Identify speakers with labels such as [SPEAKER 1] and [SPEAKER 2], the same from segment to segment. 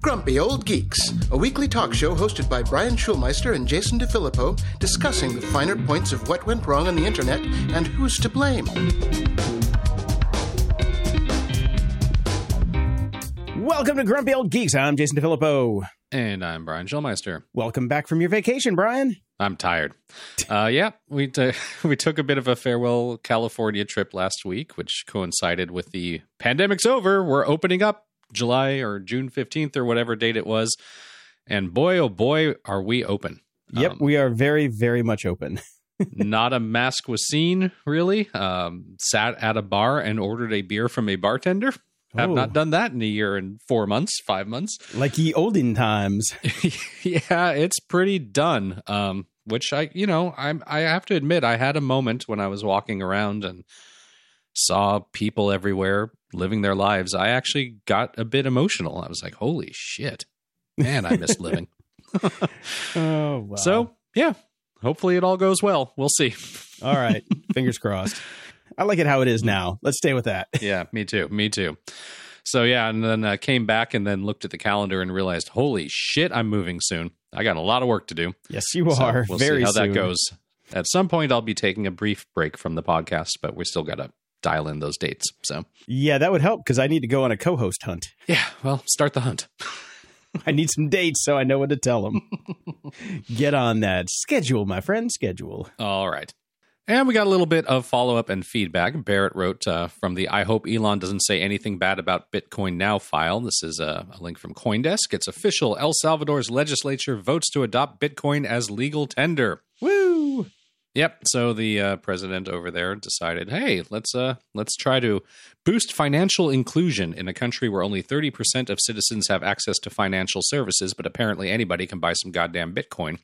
[SPEAKER 1] Grumpy Old Geeks, a weekly talk show hosted by Brian Schulmeister and Jason DeFilippo, discussing the finer points of what went wrong on the internet and who's to blame.
[SPEAKER 2] Welcome to Grumpy Old Geeks. I'm Jason DeFilippo.
[SPEAKER 3] And I'm Brian Schulmeister.
[SPEAKER 2] Welcome back from your vacation, Brian.
[SPEAKER 3] I'm tired. Uh, yeah, we t- we took a bit of a farewell California trip last week, which coincided with the pandemic's over. We're opening up July or June 15th or whatever date it was. And boy, oh boy, are we open.
[SPEAKER 2] Yep, um, we are very, very much open.
[SPEAKER 3] not a mask was seen, really. Um, sat at a bar and ordered a beer from a bartender. Have not oh. done that in a year and four months, five months.
[SPEAKER 2] Like ye olden times.
[SPEAKER 3] yeah, it's pretty done. Um, which I, you know, I'm I have to admit, I had a moment when I was walking around and saw people everywhere living their lives. I actually got a bit emotional. I was like, "Holy shit, man! I miss living."
[SPEAKER 2] oh, wow.
[SPEAKER 3] So yeah, hopefully it all goes well. We'll see.
[SPEAKER 2] all right, fingers crossed. I like it how it is now. Let's stay with that.
[SPEAKER 3] yeah, me too. Me too. So yeah, and then uh, came back and then looked at the calendar and realized, holy shit, I'm moving soon. I got a lot of work to do.
[SPEAKER 2] Yes, you are.
[SPEAKER 3] We'll
[SPEAKER 2] Very
[SPEAKER 3] see how
[SPEAKER 2] soon.
[SPEAKER 3] that goes. At some point, I'll be taking a brief break from the podcast, but we still got to dial in those dates. So
[SPEAKER 2] yeah, that would help because I need to go on a co-host hunt.
[SPEAKER 3] Yeah, well, start the hunt.
[SPEAKER 2] I need some dates so I know what to tell them. Get on that schedule, my friend. Schedule.
[SPEAKER 3] All right. And we got a little bit of follow up and feedback. Barrett wrote uh, from the I hope Elon doesn't say anything bad about Bitcoin Now file. This is a, a, link from Coindesk. It's official. El Salvador's legislature votes to adopt Bitcoin as legal tender.
[SPEAKER 2] Woo!
[SPEAKER 3] Yep. So the uh, president over there decided, hey, let's uh, let's try to boost financial inclusion in a country where only thirty percent of citizens have access to financial services, but apparently anybody can buy some goddamn Bitcoin.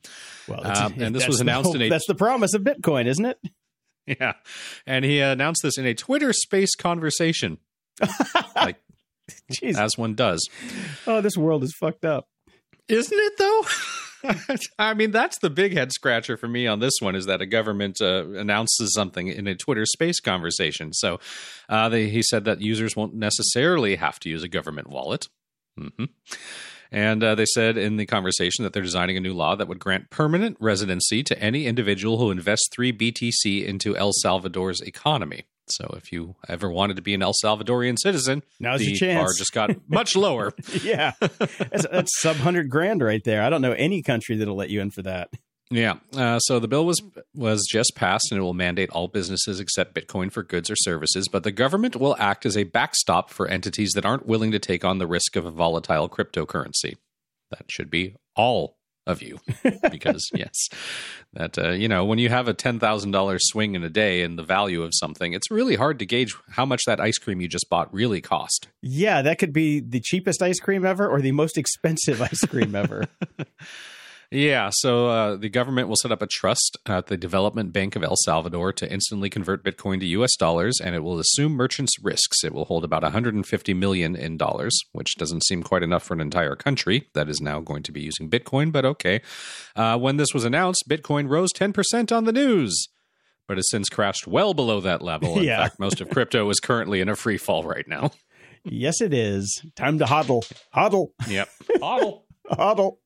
[SPEAKER 2] Well, um, and this was announced in a. That's the promise of Bitcoin, isn't it?
[SPEAKER 3] Yeah, and he announced this in a Twitter Space conversation, like Jeez. as one does.
[SPEAKER 2] Oh, this world is fucked up,
[SPEAKER 3] isn't it? Though. I mean, that's the big head scratcher for me on this one is that a government uh, announces something in a Twitter space conversation. So uh, they, he said that users won't necessarily have to use a government wallet. Mm-hmm. And uh, they said in the conversation that they're designing a new law that would grant permanent residency to any individual who invests three BTC into El Salvador's economy. So if you ever wanted to be an El Salvadorian citizen,
[SPEAKER 2] now's
[SPEAKER 3] the
[SPEAKER 2] your chance.
[SPEAKER 3] bar just got much lower.
[SPEAKER 2] yeah, that's, that's sub hundred grand right there. I don't know any country that'll let you in for that.
[SPEAKER 3] Yeah. Uh, so the bill was was just passed, and it will mandate all businesses accept Bitcoin for goods or services. But the government will act as a backstop for entities that aren't willing to take on the risk of a volatile cryptocurrency. That should be all of you because yes that uh, you know when you have a $10,000 swing in a day in the value of something it's really hard to gauge how much that ice cream you just bought really cost
[SPEAKER 2] yeah that could be the cheapest ice cream ever or the most expensive ice cream ever
[SPEAKER 3] Yeah, so uh, the government will set up a trust at the Development Bank of El Salvador to instantly convert Bitcoin to U.S. dollars, and it will assume merchants' risks. It will hold about 150 million in dollars, which doesn't seem quite enough for an entire country that is now going to be using Bitcoin. But okay, uh, when this was announced, Bitcoin rose 10 percent on the news. But has since crashed well below that level. In yeah. fact, most of crypto is currently in a free fall right now.
[SPEAKER 2] yes, it is. Time to hodl. Hodl.
[SPEAKER 3] Yep. Hodl.
[SPEAKER 2] hodl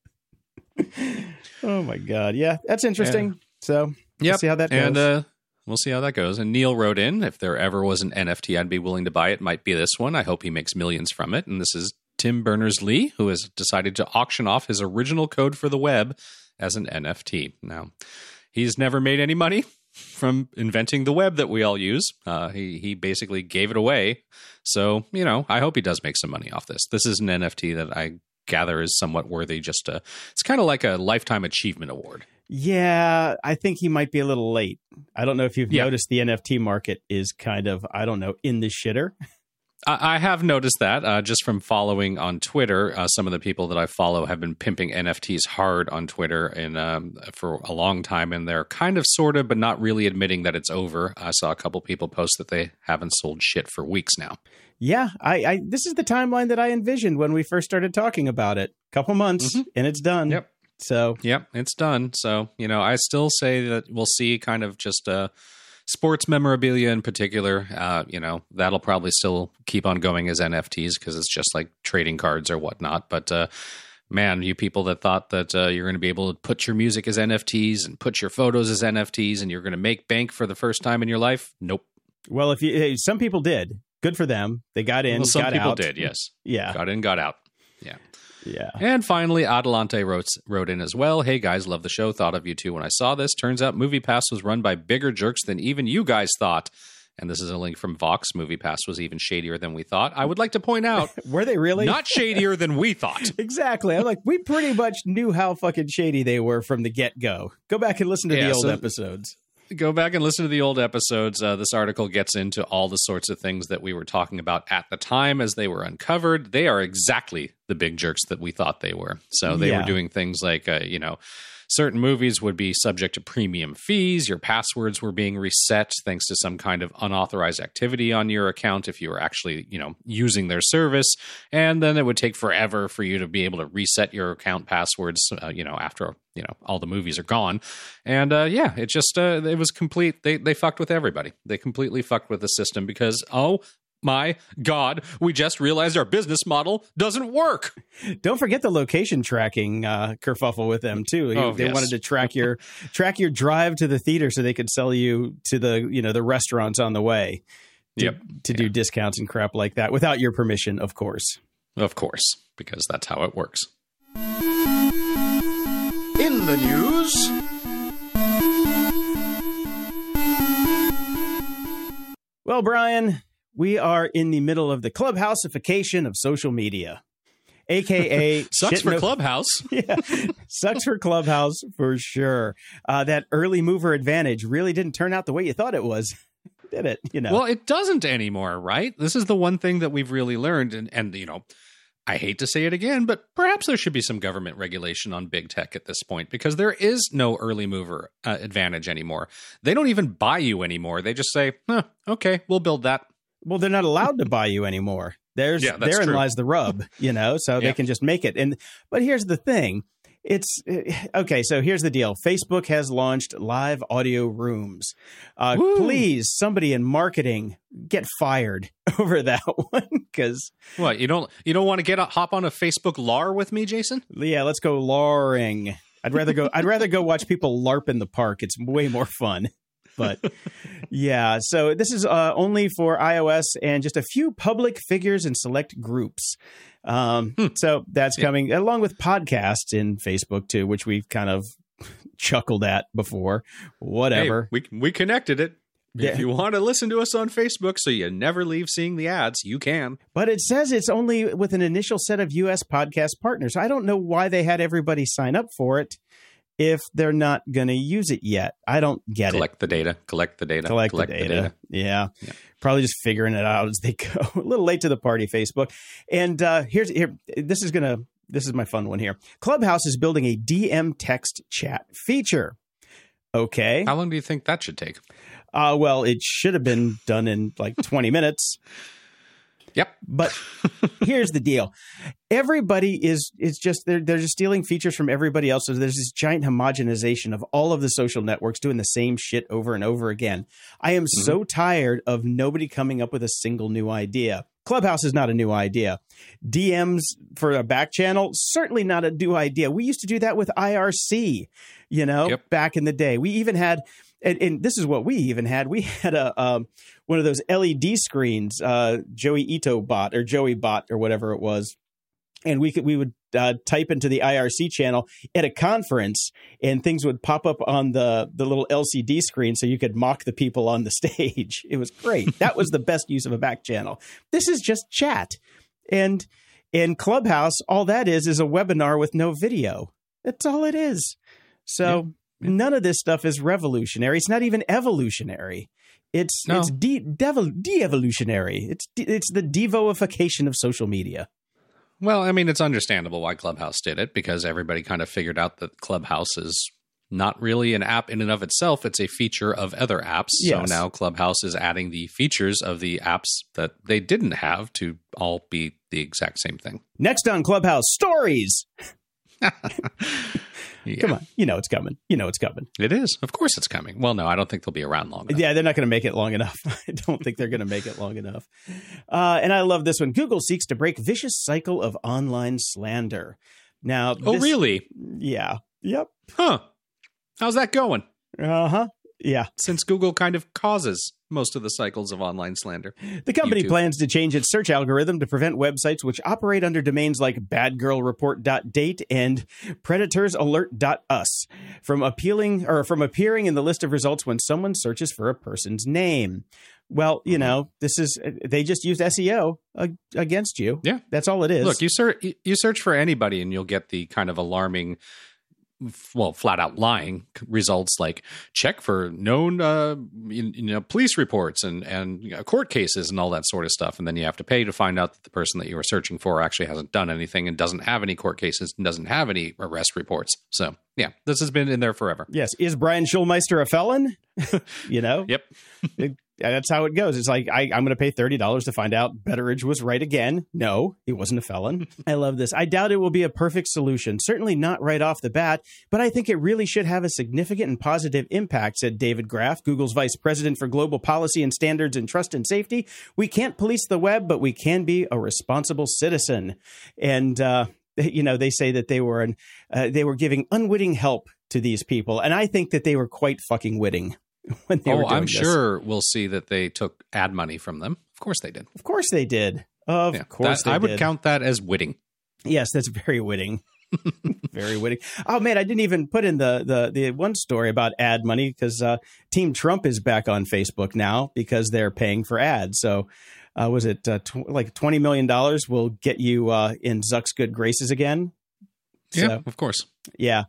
[SPEAKER 2] oh my god, yeah, that's interesting. Yeah. So
[SPEAKER 3] yeah,
[SPEAKER 2] see how that goes.
[SPEAKER 3] And uh, we'll see how that goes. And Neil wrote in, if there ever was an NFT I'd be willing to buy, it might be this one. I hope he makes millions from it. And this is Tim Berners Lee, who has decided to auction off his original code for the web as an NFT. Now, he's never made any money from inventing the web that we all use. Uh, he he basically gave it away. So you know, I hope he does make some money off this. This is an NFT that I gather is somewhat worthy. Just a, it's kind of like a lifetime achievement award.
[SPEAKER 2] Yeah, I think he might be a little late. I don't know if you've yeah. noticed the NFT market is kind of, I don't know, in the shitter.
[SPEAKER 3] I have noticed that uh, just from following on Twitter. Uh, some of the people that I follow have been pimping NFTs hard on Twitter and um, for a long time, and they're kind of, sort of, but not really admitting that it's over. I saw a couple people post that they haven't sold shit for weeks now.
[SPEAKER 2] Yeah, I, I this is the timeline that I envisioned when we first started talking about it. Couple months mm-hmm. and it's done.
[SPEAKER 3] Yep.
[SPEAKER 2] So
[SPEAKER 3] yep, it's done. So you know, I still say that we'll see kind of just a sports memorabilia in particular, uh, you know, that'll probably still keep on going as NFTs because it's just like trading cards or whatnot. But uh, man, you people that thought that uh, you're going to be able to put your music as NFTs and put your photos as NFTs and you're going to make bank for the first time in your life, nope.
[SPEAKER 2] Well, if you, some people did, good for them. They got in.
[SPEAKER 3] Well, some people
[SPEAKER 2] out.
[SPEAKER 3] did, yes.
[SPEAKER 2] Yeah,
[SPEAKER 3] got in, got out. Yeah.
[SPEAKER 2] Yeah.
[SPEAKER 3] And finally, Adelante wrote, wrote in as well. Hey guys, love the show. Thought of you too when I saw this. Turns out Movie Pass was run by bigger jerks than even you guys thought. And this is a link from Vox. Movie Pass was even shadier than we thought. I would like to point out,
[SPEAKER 2] were they really
[SPEAKER 3] not shadier than we thought?
[SPEAKER 2] exactly. I'm like, we pretty much knew how fucking shady they were from the get go. Go back and listen to yeah, the old so, episodes
[SPEAKER 3] go back and listen to the old episodes. Uh, this article gets into all the sorts of things that we were talking about at the time as they were uncovered. They are exactly the big jerks that we thought they were. So they yeah. were doing things like, uh, you know, certain movies would be subject to premium fees. Your passwords were being reset thanks to some kind of unauthorized activity on your account if you were actually, you know, using their service. And then it would take forever for you to be able to reset your account passwords, uh, you know, after you know all the movies are gone and uh, yeah it just uh, it was complete they they fucked with everybody they completely fucked with the system because oh my God, we just realized our business model doesn't work.
[SPEAKER 2] Don't forget the location tracking uh, kerfuffle with them too. Oh, they yes. wanted to track your track your drive to the theater so they could sell you to the you know the restaurants on the way. To,
[SPEAKER 3] yep.
[SPEAKER 2] To do discounts and crap like that without your permission, of course.
[SPEAKER 3] Of course, because that's how it works.
[SPEAKER 1] In the news.
[SPEAKER 2] Well, Brian, we are in the middle of the clubhouseification of social media aka
[SPEAKER 3] sucks for no- clubhouse
[SPEAKER 2] yeah sucks for clubhouse for sure uh, that early mover advantage really didn't turn out the way you thought it was did it you know
[SPEAKER 3] well it doesn't anymore right this is the one thing that we've really learned and and you know I hate to say it again, but perhaps there should be some government regulation on big tech at this point because there is no early mover uh, advantage anymore. They don't even buy you anymore. They just say, huh, okay, we'll build that.
[SPEAKER 2] Well, they're not allowed to buy you anymore. There's yeah, therein true. lies the rub, you know. So yeah. they can just make it. And but here's the thing. It's okay. So here's the deal. Facebook has launched live audio rooms. Uh, please, somebody in marketing, get fired over that one because
[SPEAKER 3] what you don't you don't want to get a, hop on a Facebook lar with me, Jason?
[SPEAKER 2] Yeah, let's go larring. I'd rather go. I'd rather go watch people larp in the park. It's way more fun but yeah, so this is uh, only for iOS and just a few public figures and select groups. Um, hmm. So that's coming yeah. along with podcasts in Facebook too, which we've kind of chuckled at before. Whatever.
[SPEAKER 3] Hey, we we connected it. Yeah. If you want to listen to us on Facebook so you never leave seeing the ads, you can.
[SPEAKER 2] But it says it's only with an initial set of US podcast partners. I don't know why they had everybody sign up for it if they're not going to use it yet. I don't get
[SPEAKER 3] collect it. Collect the data. Collect the data.
[SPEAKER 2] Collect, collect the, data. the, data. Yeah. yeah. Probably just figuring it out as they go. a little late to the party, Facebook. And uh, here's here. This is gonna. This is my fun one here. Clubhouse is building a DM text chat feature. Okay.
[SPEAKER 3] How long do you think that should take?
[SPEAKER 2] Uh, well, it should have been done in like 20 minutes.
[SPEAKER 3] Yep.
[SPEAKER 2] But here's the deal. Everybody is is just they're they're just stealing features from everybody else. So there's this giant homogenization of all of the social networks doing the same shit over and over again. I am mm-hmm. so tired of nobody coming up with a single new idea. Clubhouse is not a new idea. DMs for a back channel, certainly not a new idea. We used to do that with IRC, you know, yep. back in the day. We even had and, and, this is what we even had. We had a um, one of those LED screens, uh, Joi Ito bot or Joey bot or whatever it was, and we could we would uh, type into the IRC channel at a conference, and things would pop up on the the little LCD screen, so you could mock the people on the stage. It was great. that was the best use of a back channel. This is just chat, and in Clubhouse, all that is is a webinar with no video. That's all it is. So none of this stuff is revolutionary. It's not even evolutionary. It's no. it's de, de-evolutionary. It's de, it's the devoification of social media.
[SPEAKER 3] Well, I mean, it's understandable why Clubhouse did it because everybody kind of figured out that Clubhouse is not really an app in and of itself. It's a feature of other apps. Yes. So now Clubhouse is adding the features of the apps that they didn't have to all be the exact same thing.
[SPEAKER 2] Next on Clubhouse, stories.
[SPEAKER 3] Yeah.
[SPEAKER 2] Come on, you know it's coming. You know it's coming.
[SPEAKER 3] It is. Of course it's coming. Well, no, I don't think they'll be around long enough.
[SPEAKER 2] Yeah, they're not going to make it long enough. I don't think they're going to make it long enough. Uh, and I love this one. Google seeks to break vicious cycle of online slander. Now,
[SPEAKER 3] Oh,
[SPEAKER 2] this-
[SPEAKER 3] really?
[SPEAKER 2] Yeah. Yep.
[SPEAKER 3] Huh. How's that going?
[SPEAKER 2] Uh huh. Yeah.
[SPEAKER 3] Since Google kind of causes most of the cycles of online slander.
[SPEAKER 2] The company
[SPEAKER 3] YouTube.
[SPEAKER 2] plans to change its search algorithm to prevent websites which operate under domains like badgirlreport.date and predatorsalert.us from appealing or from appearing in the list of results when someone searches for a person's name. Well, you
[SPEAKER 3] Mhm.
[SPEAKER 2] know, this is they just used SEO against you.
[SPEAKER 3] Yeah.
[SPEAKER 2] That's all it is.
[SPEAKER 3] Look, you search you search for anybody and you'll get the kind of alarming well, flat out lying results like check for known uh you, you know police reports and and you know, court cases and all that sort of stuff and then you have to pay to find out that the person that you were searching for actually hasn't done anything and doesn't have any court cases and doesn't have any arrest reports. So, yeah, this has been in there forever.
[SPEAKER 2] yes, is Brian Schulmeister a felon? you know?
[SPEAKER 3] Yep.
[SPEAKER 2] That's how it goes. It's like I, I'm going to pay thirty dollars to find out Betteridge was right again. No, he wasn't a felon. I love this. I doubt it will be a perfect solution. Certainly not right off the bat, but I think it really should have a significant and positive impact," said David Graff, Google's vice president for global policy and standards and trust and safety. We can't police the web, but we can be a responsible citizen. And uh, you know, they say that they were an, uh, they were giving unwitting help to these people, and I think that they were quite fucking witting. When they were
[SPEAKER 3] Oh,
[SPEAKER 2] doing
[SPEAKER 3] I'm
[SPEAKER 2] this.
[SPEAKER 3] sure we'll see that they took ad money from them. Of course they did.
[SPEAKER 2] Of course they did. Of
[SPEAKER 3] Yeah,
[SPEAKER 2] course
[SPEAKER 3] that- I would
[SPEAKER 2] did.
[SPEAKER 3] count that as witting.
[SPEAKER 2] Yes, that's very witting. very witting. Oh man, I didn't even put in the the the one story about ad money because uh, Team Trump is back on Facebook now because they're paying for ads. So. Uh, was it uh, tw- like twenty million dollars will get you uh, in Zuck's good graces again?
[SPEAKER 3] Yeah, of course.
[SPEAKER 2] yeah.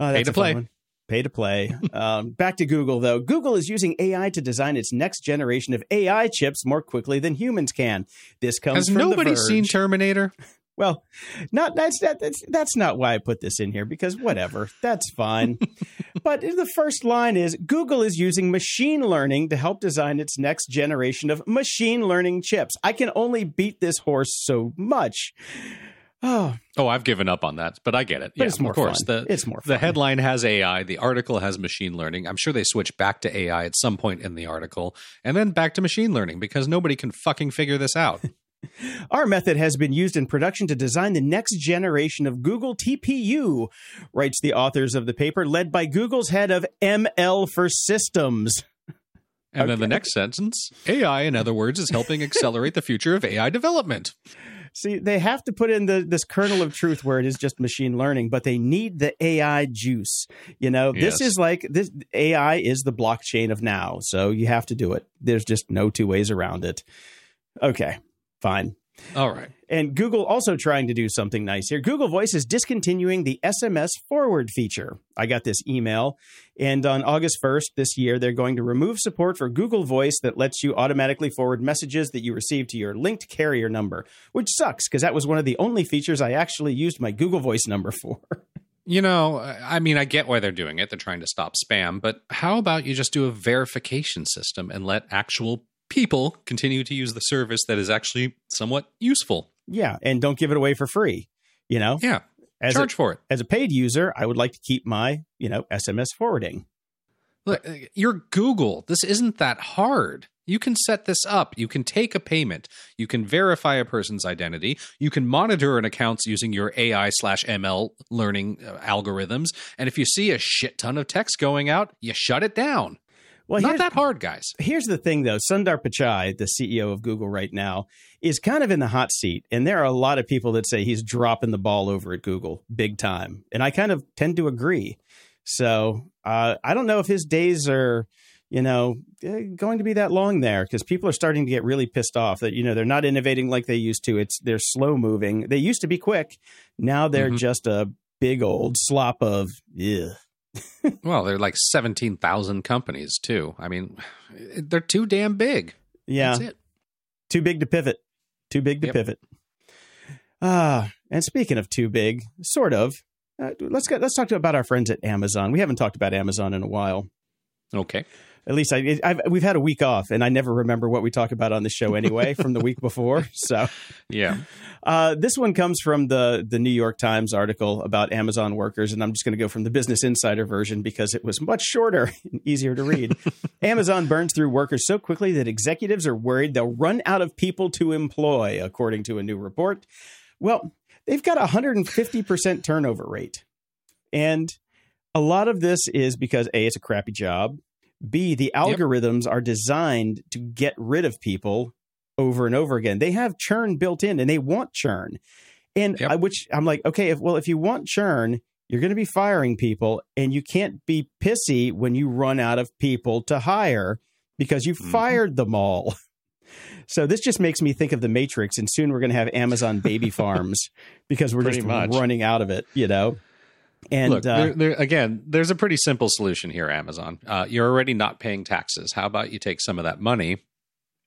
[SPEAKER 2] Uh,
[SPEAKER 3] Pay
[SPEAKER 2] that's
[SPEAKER 3] to play.
[SPEAKER 2] Pay to play. um, back to Google, though. Google is using AI to design its next generation of AI chips more quickly than humans can. This comes
[SPEAKER 3] Has
[SPEAKER 2] from The
[SPEAKER 3] nobody seen Terminator?
[SPEAKER 2] Well, not that's that, that's that's not why I put this in here because whatever, that's fine. but the first line is Google is using machine learning to help design its next generation of machine learning chips. I can only beat this horse so much. Oh,
[SPEAKER 3] Oh, I've given up on that, but I get it.
[SPEAKER 2] but
[SPEAKER 3] yeah,
[SPEAKER 2] it's more
[SPEAKER 3] of course.
[SPEAKER 2] fun.
[SPEAKER 3] The
[SPEAKER 2] it's more
[SPEAKER 3] the headline has AI, the article has machine learning. I'm sure they switch back to AI at some point in the article, and then back to machine learning because nobody can fucking figure this out.
[SPEAKER 2] Our method has been used in production to design the next generation of Google TPU, writes the authors of the paper, led by Google's head of ML for Systems.
[SPEAKER 3] And then the next sentence, AI, in other words, is helping accelerate the future of AI development.
[SPEAKER 2] See, they have to put in the this kernel of truth where it is just machine learning, but they need the AI juice. You know, this is like this AI is the blockchain of now, so you have to do it. There's just no two ways around it. Okay, fine.
[SPEAKER 3] All right.
[SPEAKER 2] And Google also trying to do something nice here. Google Voice is discontinuing the SMS forward feature. I got this email, and on August 1st this year, they're going to remove support for Google Voice that lets you automatically forward messages that you receive to your linked carrier number, which sucks because that was one of the only features I actually used my Google Voice number for.
[SPEAKER 3] You know, I mean, I get why they're doing it. They're trying to stop spam, but how about you just do a verification system and let actual people continue to use the service that is actually somewhat useful?
[SPEAKER 2] Yeah, and don't give it away for free. You know,
[SPEAKER 3] Yeah,
[SPEAKER 2] as
[SPEAKER 3] charge
[SPEAKER 2] a,
[SPEAKER 3] for it.
[SPEAKER 2] as a paid user, I would like to keep my you know SMS forwarding.
[SPEAKER 3] Look, uh, you're Google. This isn't that hard. You can set this up. You can take a payment. You can verify a person's identity. You can monitor an account using your AI slash ML learning uh, algorithms. And if you see a shit ton of text going out, you shut it down.
[SPEAKER 2] Well,
[SPEAKER 3] Not that hard, guys.
[SPEAKER 2] here's the thing though. Sundar pichai the ceo of google right now is kind of in the hot seat and there are a lot of people that say he's dropping the ball over at google big time and i kind of tend to agree. So uh, i don't know if his days are you know eh, going to be that long there because people are starting to get really pissed off that you know they're not innovating like they used to. It's they're slow moving. They used to be quick. Now they're
[SPEAKER 3] Mhm.
[SPEAKER 2] just a big old slop of yeah
[SPEAKER 3] Well, they're like 17,000 companies, too. I mean, they're too damn big.
[SPEAKER 2] yeah
[SPEAKER 3] That's it.
[SPEAKER 2] too big to pivot. Too big to
[SPEAKER 3] Yep.
[SPEAKER 2] pivot. Ah, and speaking of too big, sort of. Uh, let's get, let's talk about our friends at Amazon. We haven't talked about Amazon in a while.
[SPEAKER 3] Okay.
[SPEAKER 2] At least I, I've, we've had a week off, and I never remember what we talk about on the show anyway from the week before. So,
[SPEAKER 3] Yeah.
[SPEAKER 2] Uh, this one comes from the the New York Times article about Amazon workers, and I'm just going to go from the Business Insider version because it was much shorter and easier to read. Amazon burns through workers so quickly that executives are worried they'll run out of people to employ, according to a new report. Well, they've got a 150% turnover rate. And a lot of this is because A, it's a crappy job. B, the algorithms yep. are designed to get rid of people over and over again. They have churn built in and they want churn. And yep. I, which I'm like, okay, if well, if you want churn, you're going to be firing people and you can't be pissy when you run out of people to hire because you mm-hmm. fired them all. So this just makes me think of the Matrix, and soon we're going to have Amazon baby farms because we're just much. running out of it, you know.
[SPEAKER 3] And Look, uh, there, there, again, there's a pretty simple solution here, Amazon. Uh, you're already not paying taxes. How about you take some of that money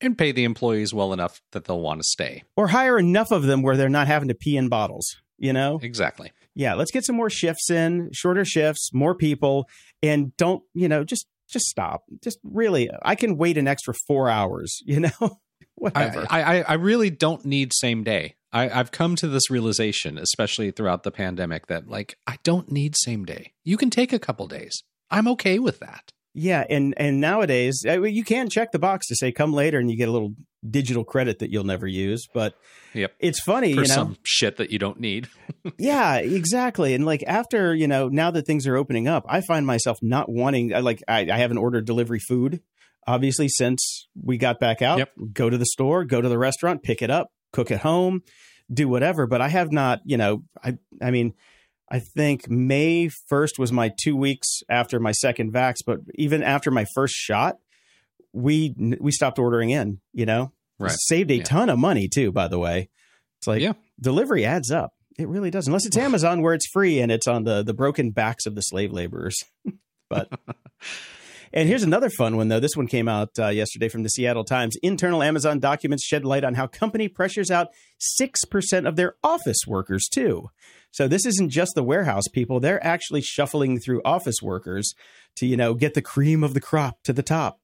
[SPEAKER 3] and pay the employees well enough that they'll want to stay,
[SPEAKER 2] or hire enough of them where they're not having to pee in bottles. You know,
[SPEAKER 3] exactly.
[SPEAKER 2] Yeah, let's get some more shifts in, shorter shifts, more people, and don't you know just just stop. Just really, I can wait an extra four hours. You know, whatever.
[SPEAKER 3] I, I I really don't need same day. I, I've come to this realization, especially throughout the pandemic, that like I don't need same day. You can take a couple days. I'm okay with that.
[SPEAKER 2] Yeah, and and nowadays you can check the box to say come later, and you get a little digital credit that you'll never use. But
[SPEAKER 3] yep.
[SPEAKER 2] it's funny,
[SPEAKER 3] For
[SPEAKER 2] you know,
[SPEAKER 3] some shit that you don't need.
[SPEAKER 2] yeah, exactly. And like after you know, now that things are opening up, I find myself not wanting. Like I, I haven't ordered delivery food, obviously, since we got back out.
[SPEAKER 3] Yep.
[SPEAKER 2] Go to the store, go to the restaurant, pick it up, cook at home, do whatever. But I have not, you know, I I mean. I think May 1st was my two weeks after my second vax, but even after my first shot, we we stopped ordering in, you know?
[SPEAKER 3] Right.
[SPEAKER 2] Saved a yeah. ton of money too, by the way. It's like yeah. delivery adds up. It really does. Unless it's Amazon where it's free and it's on the the broken backs of the slave laborers. but And here's another fun one, though. This one came out uh, yesterday from the Seattle Times. Internal Amazon documents shed light on how company pressures out 6% of their office workers, too. So this isn't just the warehouse people. They're actually shuffling through office workers to, you know, get the cream of the crop to the top.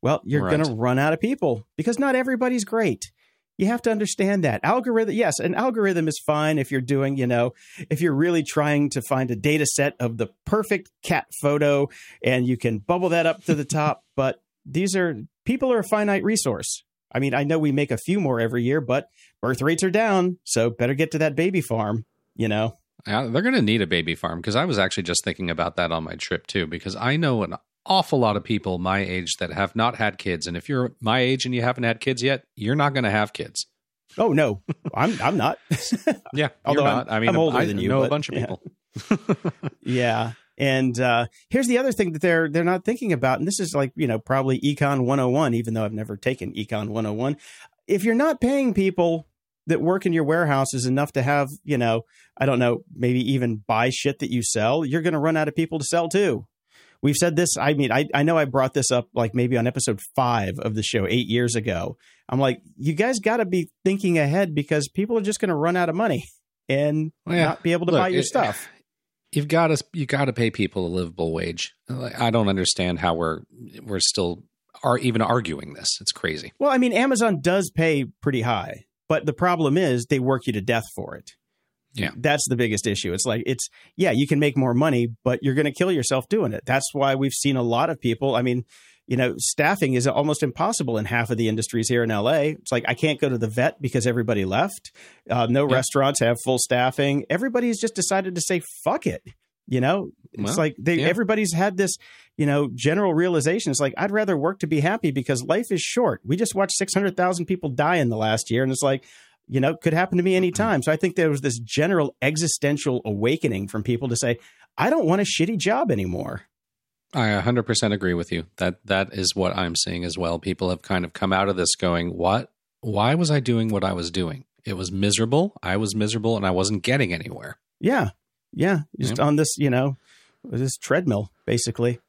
[SPEAKER 2] Well, you're right. going to run out of people because not everybody's great. You have to understand that. Algorithm, yes, an algorithm is fine if you're doing, you know, if you're really trying to find a data set of the perfect cat photo and you can bubble that up to the top. But these are people are a finite resource. I mean, I know we make a few more every year, but birth rates are down. So better get to that baby farm, you know?
[SPEAKER 3] Yeah, they're going to need a baby farm because I was actually just thinking about that on my trip too, because I know an awful lot of people my age that have not had kids. And if you're my age and you haven't had kids yet, you're not going to have kids.
[SPEAKER 2] Oh no, I'm I'm not.
[SPEAKER 3] yeah, although not. I mean,
[SPEAKER 2] I'm older I than you.
[SPEAKER 3] Know but, a bunch of people.
[SPEAKER 2] Yeah. yeah. And uh, here's the other thing that they're they're not thinking about, and this is like you know probably Econ 101, even though I've never taken Econ 101. If you're not paying people that work in your warehouses enough to have you know I don't know maybe even buy shit that you sell, you're going to run out of people to sell too we've said this. I mean, I, I know I brought this up like maybe on episode five of the show eight years ago. I'm like, you guys got to be thinking ahead because people are just going to run out of money and well, yeah. not be able to Look, buy your it, stuff.
[SPEAKER 3] You've got to you got to pay people a livable wage. I don't understand how we're we're still are even arguing this. It's crazy.
[SPEAKER 2] Well, I mean, Amazon does pay pretty high, but the problem is they work you to death for it.
[SPEAKER 3] Yeah.
[SPEAKER 2] That's the biggest issue. It's like, it's, yeah, you can make more money, but you're going to kill yourself doing it. That's why we've seen a lot of people. I mean, you know, staffing is almost impossible in half of the industries here in LA. It's like I can't go to the vet because everybody left. Uh, no yeah. restaurants have full staffing. Everybody's just decided to say fuck it. You know, it's well, like they yeah. everybody's had this, you know, general realization. It's like I'd rather work to be happy because life is short. We just watched six hundred thousand people die in the last year, and it's like you know, could happen to me mm-hmm. anytime. So I think there was this general existential awakening from people to say, I don't want a shitty job anymore.
[SPEAKER 3] I 100% agree with you. That that is what I'm seeing as well. People have kind of come out of this going, "What? Why was I doing what I was doing? It was miserable. I was miserable and I wasn't getting anywhere."
[SPEAKER 2] Yeah. Yeah, just yeah. on this, you know, this treadmill basically.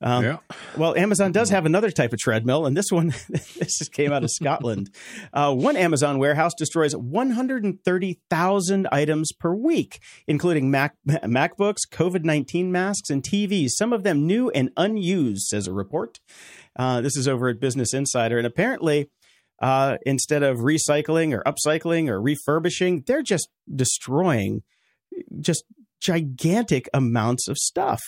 [SPEAKER 2] Um, yeah. Well, Amazon does have another type of treadmill, and this one this just came out of Scotland. Uh, one Amazon warehouse destroys 130,000 items per week, including Mac MacBooks, COVID 19 masks, and TVs. Some of them new and unused, says a report. Uh, this is over at Business Insider, and apparently. uh, instead of recycling or upcycling or refurbishing, they're just destroying just gigantic amounts of stuff.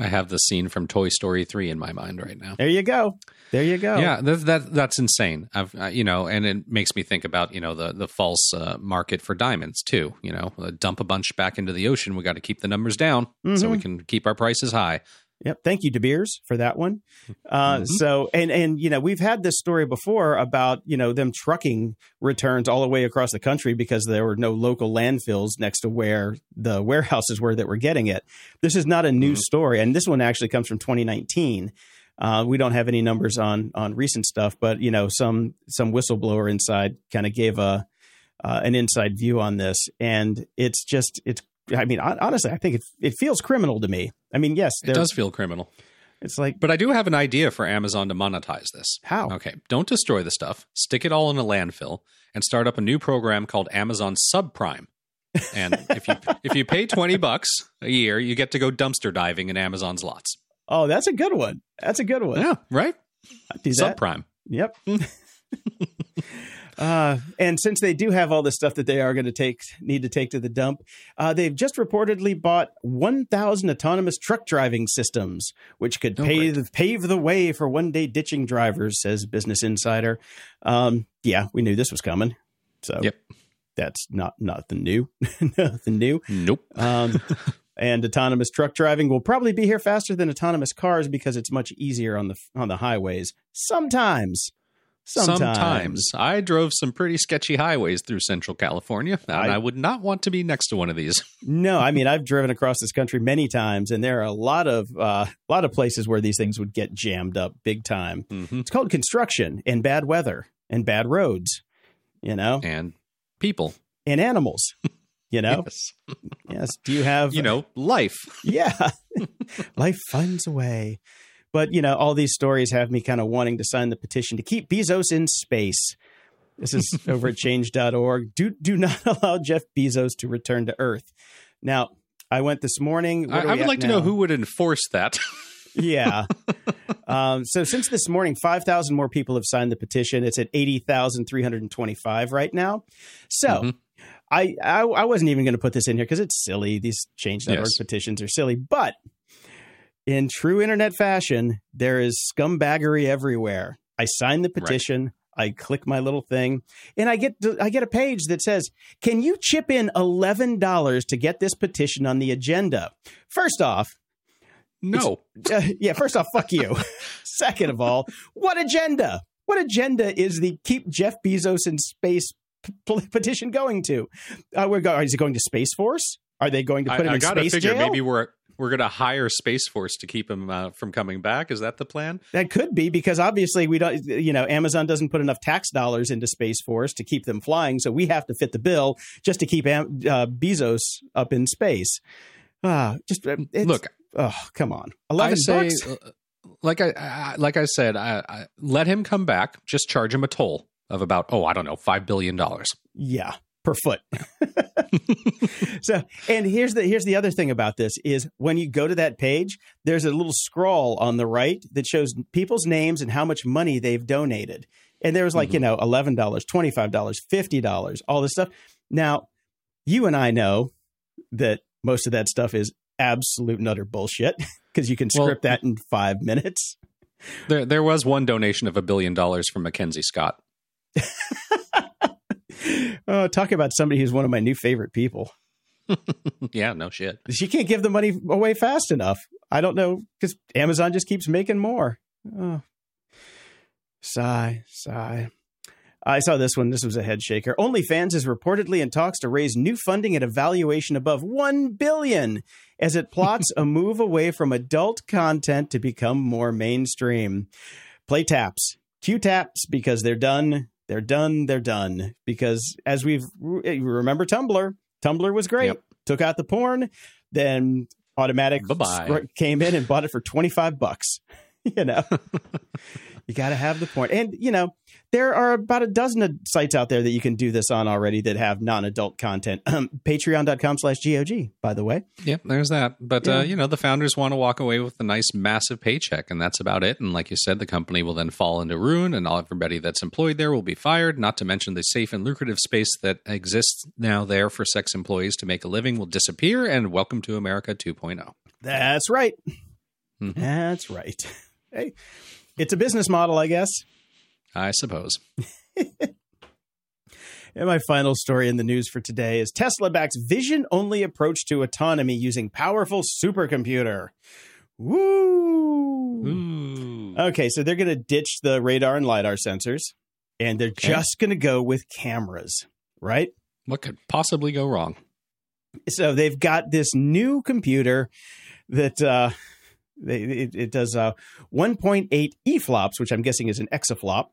[SPEAKER 3] I have the scene from Toy Story 3 in my mind right now.
[SPEAKER 2] There you go. There you go.
[SPEAKER 3] Yeah, that, that that's insane. I've uh, you know, and it makes me think about you know the the false uh, market for diamonds too. You know, uh, dump a bunch back into the ocean. We got to keep the numbers down so we can keep our prices high.
[SPEAKER 2] Yep. Thank you, De Beers, for that one. Uh,
[SPEAKER 3] Mhm.
[SPEAKER 2] So, and and you know, we've had this story before about you know them trucking returns all the way across the country because there were no local landfills next to where the warehouses were that were getting it. This is not a new
[SPEAKER 3] Mhm.
[SPEAKER 2] story, and this one actually comes from 2019. Uh, we don't have any numbers on on recent stuff, but you know, some some whistleblower inside kind of gave a uh, an inside view on this, and it's just it's. I mean, honestly, I think it it feels criminal to me. I mean, yes,
[SPEAKER 3] It does feel criminal.
[SPEAKER 2] It's like
[SPEAKER 3] But I do have an idea for Amazon to monetize this.
[SPEAKER 2] how?
[SPEAKER 3] Okay, don't destroy the stuff. Stick it all in a landfill and start up a new program called Amazon Subprime. And if you if you pay 20 bucks a year, you get to go dumpster diving in Amazon's lots.
[SPEAKER 2] Oh, that's a good one. That's a good one.
[SPEAKER 3] Yeah, right? Subprime.
[SPEAKER 2] Yep. uh, and since they do have all the stuff that they are going to take, need to take to the dump, uh, they've just reportedly bought 1,000 autonomous truck driving systems, which could
[SPEAKER 3] Oh,
[SPEAKER 2] pave pave the way for one day ditching drivers, says Business Insider. Um, yeah, we knew this was coming, so
[SPEAKER 3] Yep.
[SPEAKER 2] that's not nothing new, nothing new.
[SPEAKER 3] Nope.
[SPEAKER 2] Um, and autonomous truck driving will probably be here faster than autonomous cars because it's much easier on the on the highways. Sometimes, sometimes,
[SPEAKER 3] Sometimes. I drove some pretty sketchy highways through Central California, and
[SPEAKER 2] I-
[SPEAKER 3] I, would not want to be next to one of these.
[SPEAKER 2] No, I mean I've driven across this country many times, and there are a lot of uh, a lot of places where these things would get jammed up big time.
[SPEAKER 3] hmm
[SPEAKER 2] It's called construction and bad weather and bad roads, you know,
[SPEAKER 3] And people.
[SPEAKER 2] and animals. You know,
[SPEAKER 3] Yes.
[SPEAKER 2] yes. Do you have
[SPEAKER 3] You know, life.
[SPEAKER 2] Yeah. Life finds a way. But, you know, all these stories have me kind of wanting to sign the petition to keep Bezos in space. This is over at change.org. Do, do not allow Jeff Bezos to return to Earth. Now, I went this morning.
[SPEAKER 3] I, I would like to know who would enforce that.
[SPEAKER 2] Yeah. um, so since this morning, 5,000 more people have signed the petition. It's at 80,325 right now. So
[SPEAKER 3] Mhm.
[SPEAKER 2] I, I I wasn't even going to put this in here because it's silly. These change.org
[SPEAKER 3] Yes.
[SPEAKER 2] petitions are silly. But in true internet fashion, there is scumbaggery everywhere. I sign the petition. I click my little thing, and I get I get a page that says, "Can you chip in eleven dollars to get this petition on the agenda?" First off,
[SPEAKER 3] No.
[SPEAKER 2] uh, yeah, first off, fuck you. Second of all, what agenda? What agenda is the keep Jeff Bezos in space p- petition going to? Uh, we're go- is it going to Space Force? Are they going to
[SPEAKER 3] I,
[SPEAKER 2] put him
[SPEAKER 3] I
[SPEAKER 2] in
[SPEAKER 3] gotta
[SPEAKER 2] space
[SPEAKER 3] figure
[SPEAKER 2] jail?
[SPEAKER 3] maybe we're we're gonna hire Space Force to keep him uh, from coming back. Is that the plan?
[SPEAKER 2] That could be because obviously we don't, you know, Amazon doesn't put enough tax dollars into Space Force to keep them flying, so we have to fit the bill just to keep Am- uh, Bezos up in space. Ah, just uh, it's,
[SPEAKER 3] Look,
[SPEAKER 2] Oh, come on, eleven
[SPEAKER 3] I say,
[SPEAKER 2] bucks.
[SPEAKER 3] uh, like I, I like I said, I, I, let him come back. Just charge him a toll of about oh I don't know five billion dollars.
[SPEAKER 2] Yeah, per foot. so, and here's the here's the other thing about this is when you go to that page, there's a little scroll on the right that shows people's names and how much money they've donated. And there was like, you mm-hmm. know, $11, $25, $50, all this stuff. Now, you and I know that most of that stuff is absolute and utter bullshit because you can
[SPEAKER 3] Well-
[SPEAKER 2] script that in 5 minutes.
[SPEAKER 3] There there was one donation of a billion dollars from Mackenzie Scott.
[SPEAKER 2] oh, talk about somebody who's one of my new favorite people.
[SPEAKER 3] yeah, no shit.
[SPEAKER 2] she can't give the money away fast enough. I don't know because Amazon just keeps making more. Oh. Sigh, sigh. I saw this one. This was a head shaker. OnlyFans is reportedly in talks to raise new funding at a valuation above one billion as it plots a move away from adult content to become more mainstream. Play taps, Q taps, because they're done. They're done. They're done. Because as we've eh, remember Tumblr, Tumblr was great.
[SPEAKER 3] Yep.
[SPEAKER 2] Took out the porn, then Automattic
[SPEAKER 3] Bye-bye.
[SPEAKER 2] came in and bought it for twenty five bucks. you know, you got to have the point. And, you know, there are about a dozen sites out there that you can do this on already that have non-adult content. Um, Patreon.com slash GOG, by the way.
[SPEAKER 3] Yep, there's that. But,
[SPEAKER 2] Yeah.
[SPEAKER 3] uh, you know, the founders want to walk away with a nice, massive paycheck, and that's about it. And like you said, the company will then fall into ruin, and all everybody that's employed there will be fired, not to mention the safe and lucrative space that exists now there for sex employees to make a living will disappear, and welcome to America oh. 2.0.
[SPEAKER 2] That's right.
[SPEAKER 3] Mhm.
[SPEAKER 2] That's right. Hey, it's a business model, I guess.
[SPEAKER 3] I suppose.
[SPEAKER 2] And my final story in the news for today is Tesla backs vision only approach to autonomy using powerful supercomputer. Woo!
[SPEAKER 3] Ooh.
[SPEAKER 2] Okay, so they're going to ditch the radar and LiDAR sensors and they're
[SPEAKER 3] Okay.
[SPEAKER 2] just going to go with cameras, right?
[SPEAKER 3] What could possibly go wrong?
[SPEAKER 2] So they've got this new computer that uh, it, it does uh, 1.8 EFLOPS, which I'm guessing is an exaflop.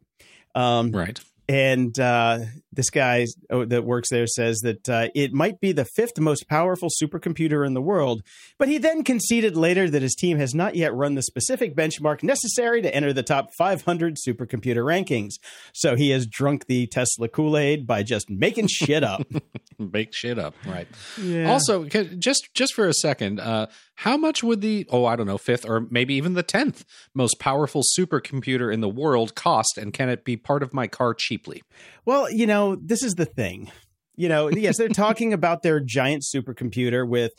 [SPEAKER 2] Um,
[SPEAKER 3] Right.
[SPEAKER 2] and uh, this guy oh, that works there says that uh, it might be the fifth most powerful supercomputer in the world. But he then conceded later that his team has not yet run the specific benchmark necessary to enter the top 500 supercomputer rankings. So he has drunk the Tesla Kool Aid by just making shit up.
[SPEAKER 3] Bake shit up. Right.
[SPEAKER 2] Yeah.
[SPEAKER 3] Also, just just for a second, uh, how much would the oh I don't know fifth or maybe even the tenth most powerful supercomputer in the world cost, and can it be part of my car cheaply?
[SPEAKER 2] Well, you know, this is the thing. You know, yes, they're talking about their giant supercomputer with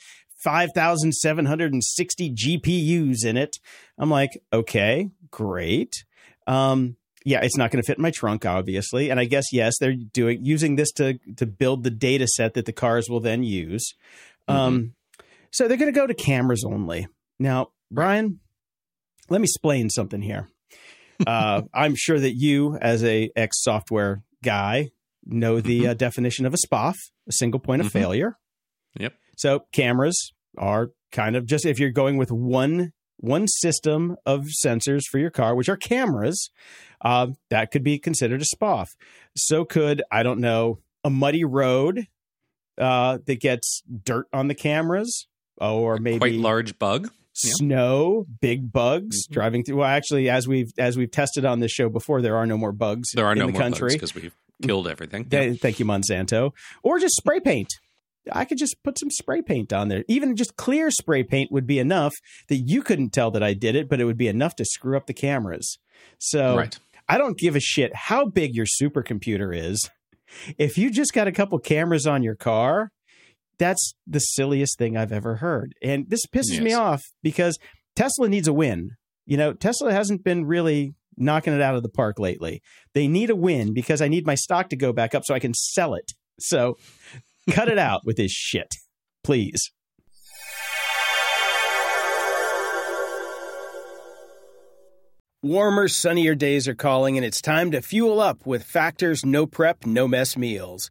[SPEAKER 2] 5,760 GPUs in it. I'm like, okay, great. Um, yeah, it's not going to fit in my trunk, obviously. And I guess, yes, they're doing using this to to build the data set that the cars will then use. Um, so they're going to go to cameras only. Now, Brian, let me explain something here. Uh, I'm sure that you, as a ex software guy, know the uh, definition of a SPOF, a single point of
[SPEAKER 3] Mhm.
[SPEAKER 2] failure.
[SPEAKER 3] Yep.
[SPEAKER 2] So cameras are kind of just if you're going with one one system of sensors for your car, which are cameras, uh, that could be considered a SPOF. So could I don't know a muddy road uh, that gets dirt on the cameras, or maybe
[SPEAKER 3] Quite large bug. Yeah.
[SPEAKER 2] snow, big bugs
[SPEAKER 3] Mhm.
[SPEAKER 2] driving through. Well, actually, as we've as we've tested on this show before, there are no more bugs.
[SPEAKER 3] There are
[SPEAKER 2] in
[SPEAKER 3] no
[SPEAKER 2] the
[SPEAKER 3] more
[SPEAKER 2] country.
[SPEAKER 3] because we've killed everything.
[SPEAKER 2] Th- Thank you, Monsanto. Or just spray paint. I could just put some spray paint on there. Even just clear spray paint would be enough that you couldn't tell that I did it, but it would be enough to screw up the cameras. So
[SPEAKER 3] Right.
[SPEAKER 2] I don't give a shit how big your supercomputer is. If you just got a couple cameras on your car, that's the silliest thing I've ever heard. And this pisses me off because Tesla needs a win. You know, Tesla hasn't been really knocking it out of the park lately. They need a win because I need my stock to go back up so I can sell it. So cut it out with this shit, please. Warmer, sunnier days are calling, and it's time to fuel up with Factor's no prep, no mess meals.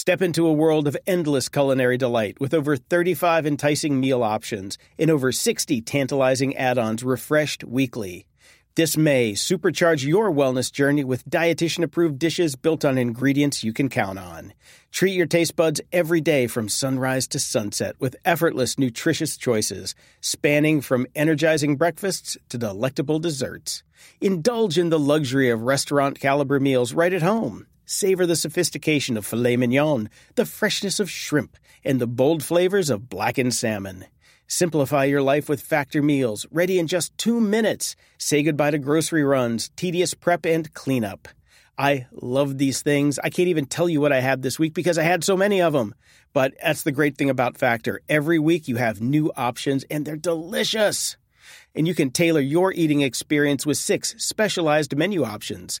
[SPEAKER 2] Step into a world of endless culinary delight with over 35 enticing meal options and over 60 tantalizing add ons refreshed weekly. This May, supercharge your wellness journey with dietitian approved dishes built on ingredients you can count on. Treat your taste buds every day from sunrise to sunset with effortless, nutritious choices, spanning from energizing breakfasts to delectable desserts. Indulge in the luxury of restaurant caliber meals right at home. Savor the sophistication of filet mignon, the freshness of shrimp, and the bold flavors of blackened salmon. Simplify your life with Factor meals, ready in just two minutes. Say goodbye to grocery runs, tedious prep, and cleanup. I love these things. I can't even tell you what I had this week because I had so many of them. But that's the great thing about Factor. Every week you have new options and they're delicious. And you can tailor your eating experience with six specialized menu options.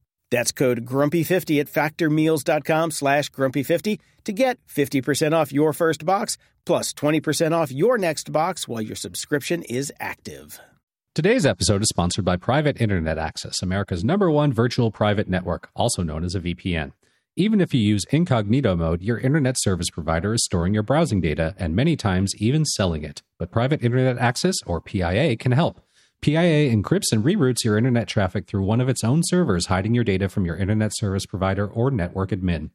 [SPEAKER 2] That's code grumpy50 at factormeals.com slash grumpy50 to get 50% off your first box plus 20% off your next box while your subscription is active.
[SPEAKER 3] Today's episode is sponsored by Private Internet Access, America's number one virtual private network, also known as a VPN. Even if you use incognito mode, your internet service provider is storing your browsing data and many times even selling it. But Private Internet Access, or PIA, can help. PIA encrypts and reroutes your internet traffic through one of its own servers, hiding your data from your internet service provider or network admin.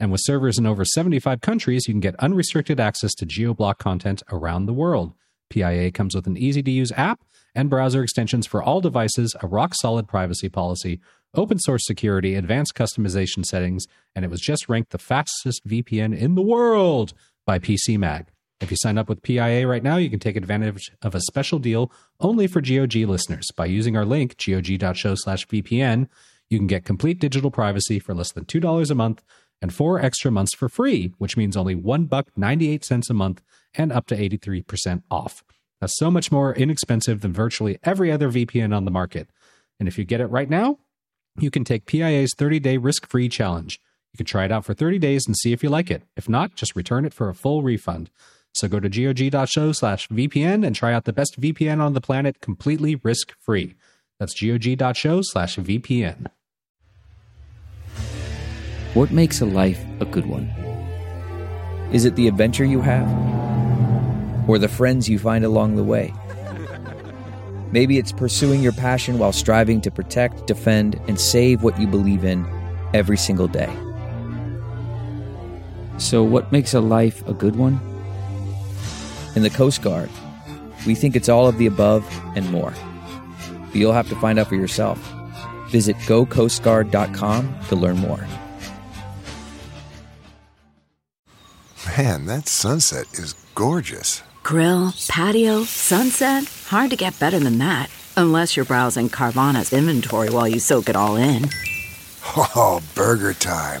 [SPEAKER 3] And with servers in over 75 countries, you can get unrestricted access to geoblock content around the world. PIA comes with an easy to use app and browser extensions for all devices, a rock solid privacy policy, open source security, advanced customization settings, and it was just ranked the fastest VPN in the world by PC Mag. If you sign up with PIA right now, you can take advantage of a special deal only for GOG listeners. By using our link, gog.show slash VPN, you can get complete digital privacy for less than $2 a month and four extra months for free, which means only one buck 98 cents a month and up to 83% off. That's so much more inexpensive than virtually every other VPN on the market. And if you get it right now, you can take PIA's 30-day risk-free challenge. You can try it out for 30 days and see if you like it. If not, just return it for a full refund. So go to gog.show slash VPN and try out the best VPN on the planet completely risk free. That's gog.show slash VPN.
[SPEAKER 4] What makes a life a good one? Is it the adventure you have? Or the friends you find along the way? Maybe it's pursuing your passion while striving to protect, defend, and save what you believe in every single day. So, what makes a life a good one? In the Coast Guard, we think it's all of the above and more. But you'll have to find out for yourself. Visit gocoastguard.com to learn more.
[SPEAKER 5] Man, that sunset is gorgeous.
[SPEAKER 6] Grill, patio, sunset. Hard to get better than that. Unless you're browsing Carvana's inventory while you soak it all in.
[SPEAKER 5] Oh, burger time.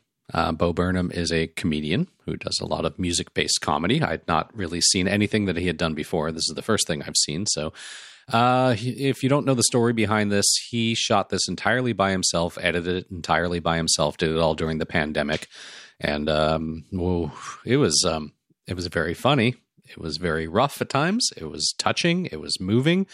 [SPEAKER 3] Uh, Bo Burnham is a comedian who does a lot of music based comedy. I'd not really seen anything that he had done before. This is the first thing I've seen. So, uh, if you don't know the story behind this, he shot this entirely by himself, edited it entirely by himself, did it all during the pandemic, and um, whoa, it was um, it was very funny. It was very rough at times. It was touching. It was moving.